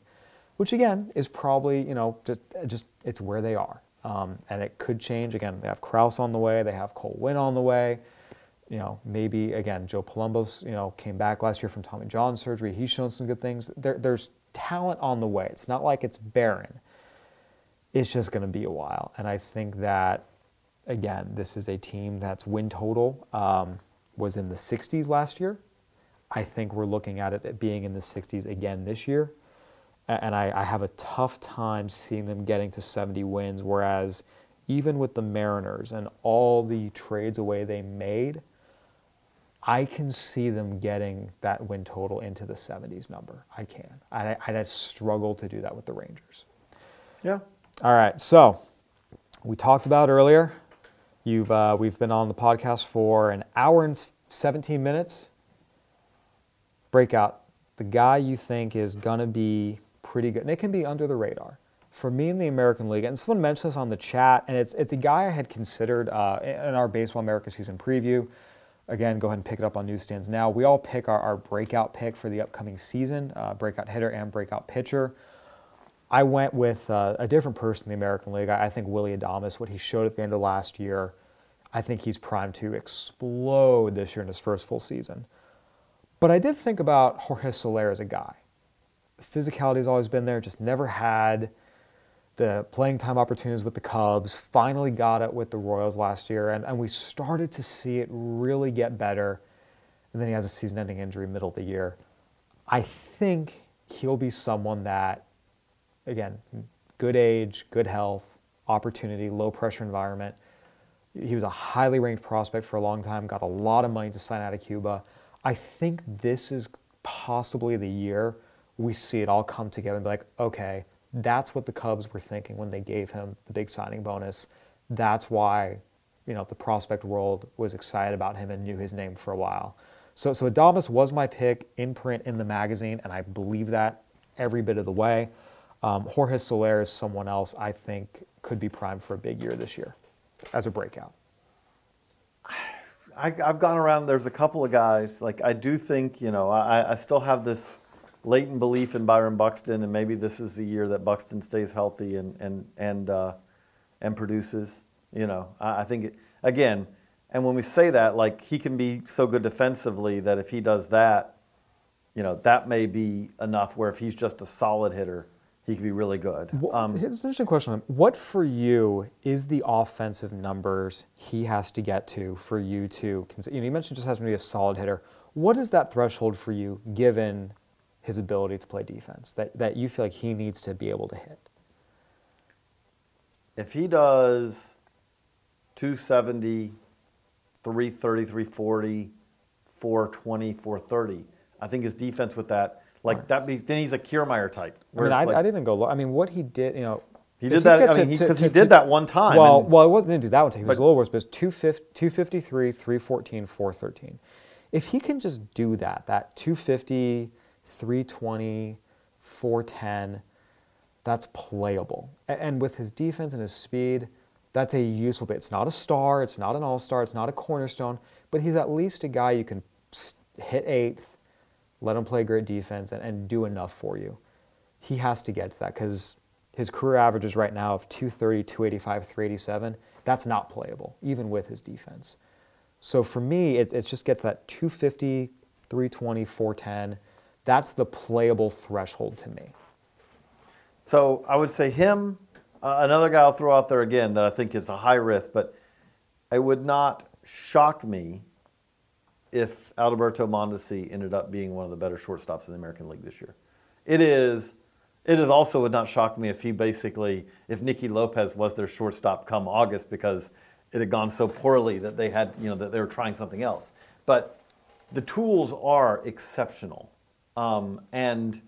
which again is probably, you know, just, just it's where they are. Um, and it could change. Again, they have Crouse on the way, they have Cole Winn on the way. You know, maybe again, Joe Palumbos, you know, came back last year from Tommy John surgery. He's shown some good things. There, there's talent on the way. It's not like it's barren it's just going to be a while. And I think that, again, this is a team that's win total um, was in the 60s last year. I think we're looking at it being in the 60s again this year. And I, I have a tough time seeing them getting to 70 wins. Whereas, even with the Mariners and all the trades away they made, I can see them getting that win total into the 70s number. I can. I, I'd struggle to do that with the Rangers. yeah. All right, so we talked about earlier. You've uh, we've been on the podcast for an hour and 17 minutes. Breakout, the guy you think is gonna be pretty good, and it can be under the radar. For me in the American League, and someone mentioned this on the chat, and it's it's a guy I had considered uh, in our Baseball America season preview. Again, go ahead and pick it up on newsstands now. We all pick our, our breakout pick for the upcoming season, uh, breakout hitter and breakout pitcher. I went with uh, a different person in the American League. I, I think Willy Adames, what he showed at the end of last year, I think he's primed to explode this year in his first full season. But I did think about Jorge Soler as a guy. Physicality has always been there, just never had the playing time opportunities with the Cubs, finally got it with the Royals last year, and, and we started to see it really get better. And then he has a season ending injury middle of the year. I think he'll be someone that again, good age, good health, opportunity, low pressure environment. He was a highly ranked prospect for a long time, got a lot of money to sign out of Cuba. I think this is possibly the year we see it all come together and be like, okay, that's what the Cubs were thinking when they gave him the big signing bonus. That's why, you know, the prospect world was excited about him and knew his name for a while. So, so Adames was my pick in print in the magazine, and I believe that every bit of the way. Um, Jorge Soler is someone else I think could be primed for a big year this year as a breakout. I, I've gone around. There's a couple of guys. Like I do think, you know, I, I still have this latent belief in Byron Buxton, and maybe this is the year that Buxton stays healthy and and and uh, and produces. You know, I, I think it, again, and when we say that, like he can be so good defensively that if he does that, you know, that may be enough. Where if he's just a solid hitter, he could be really good. Um, Here's an interesting question. What for you is the offensive numbers he has to get to for you to? You, know, you mentioned just has to be a solid hitter. What is that threshold for you given his ability to play defense that, that you feel like he needs to be able to hit? if he does 270, 330, 340, 420, 430, I think his defense with that, like that, be, then he's a Kiermaier type. I mean, I'd, like- I'd even go low. I mean, what he did, you know. He did that- get I mean, he- he did that one time Well, and- well, it wasn't didn't do that one time. He was But- a little worse, but it's 250 253, 314, 413. If he can just do that, that 250, 320, 410, that's playable. And with his defense and his speed, that's a useful bit. It's not a star, it's not an all star, it's not a cornerstone, but he's at least a guy you can hit eighth, let him play great defense, and, and do enough for you. He has to get to that because His career average is right now of 230, 285, 387. That's not playable, even with his defense. So for me, it, it just gets that 250, 320, 410. That's the playable threshold to me. So I would say him, uh, another guy I'll throw out there again that I think is a high risk, but it would not shock me if Alberto Mondesi ended up being one of the better shortstops in the American League this year. It is. It is also would not shock me if he basically, if Nicky Lopez was their shortstop come August because it had gone so poorly that they had, you know, that they were trying something else. But the tools are exceptional, um, and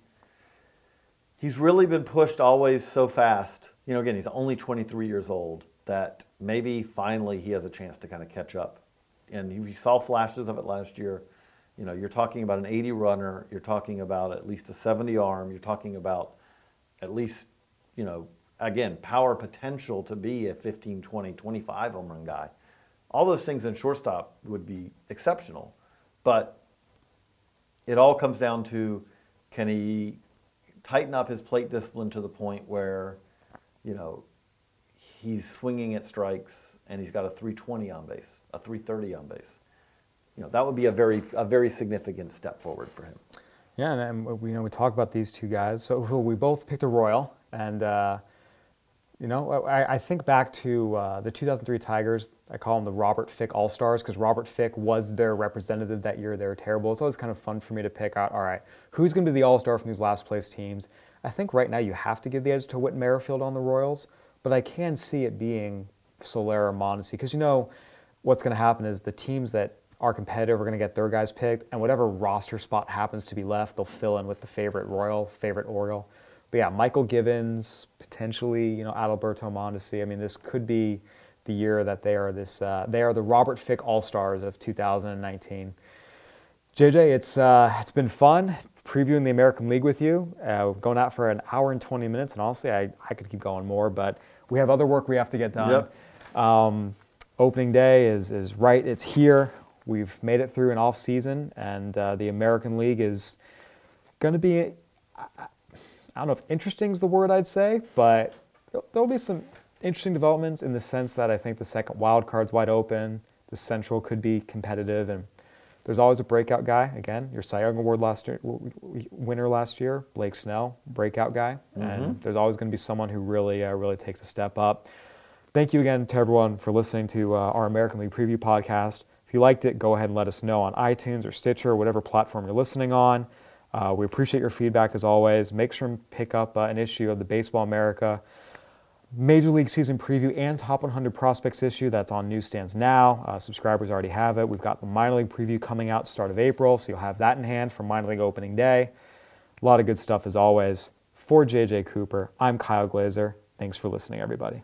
he's really been pushed always so fast. You know, again, he's only 23 years old. That maybe finally he has a chance to kind of catch up and we saw flashes of it last year. You know, you're talking about an 80 runner, you're talking about at least a 70 arm, you're talking about at least, you know, again, power potential to be a 15, 20, 25 home run guy. All those things in shortstop would be exceptional. But it all comes down to can he tighten up his plate discipline to the point where, you know, he's swinging at strikes and he's got a 320 on base, a 330 on base. You know, that would be a very, a very significant step forward for him. Yeah, and, we you know we talk about these two guys. So we both picked a Royal, and uh, you know I, I, think back to uh, the 2003 Tigers. I call them the Robert Fick All Stars because Robert Fick was their representative that year. They were terrible. It's always kind of fun for me to pick out. All right, who's going to be the All Star from these last place teams? I think right now you have to give the edge to Whit Merrifield on the Royals, but I can see it being Soler or Mondesi because you know what's going to happen is the teams that are competitive are going to get their guys picked, and whatever roster spot happens to be left, they'll fill in with the favorite Royal, favorite Oriole. But yeah, Mychal Givens, potentially, you know, Adalberto Mondesi. I mean, this could be the year that they are this. Uh, they are the Robert Fick All Stars of 2019. JJ, it's uh, it's been fun previewing the American League with you. Uh, going out for an hour and 20 minutes, and honestly, I, I could keep going more, but we have other work we have to get done. Yep. Um, opening day is, is right, it's here. We've made it through an off season, and uh, the American League is going to be, I, I don't know if interesting is the word I'd say, but there'll be some interesting developments in the sense that I think the second wild card's wide open. The Central could be competitive, and there's always a breakout guy. Again, your Cy Young Award last year, winner last year, Blake Snell, breakout guy, mm-hmm. and there's always going to be someone who really, uh, really takes a step up. Thank you again to everyone for listening to uh, our American League Preview podcast. If you liked it, go ahead and let us know on iTunes or Stitcher, or whatever platform you're listening on. Uh, we appreciate your feedback as always. Make sure and pick up uh, an issue of the Baseball America Major League Season Preview and Top 100 Prospects issue that's on newsstands now. Uh, subscribers already have it. We've got the Minor League Preview coming out start of April, so you'll have that in hand for Minor League Opening Day. A lot of good stuff as always. For JJ Cooper, I'm Kyle Glaser. Thanks for listening, everybody.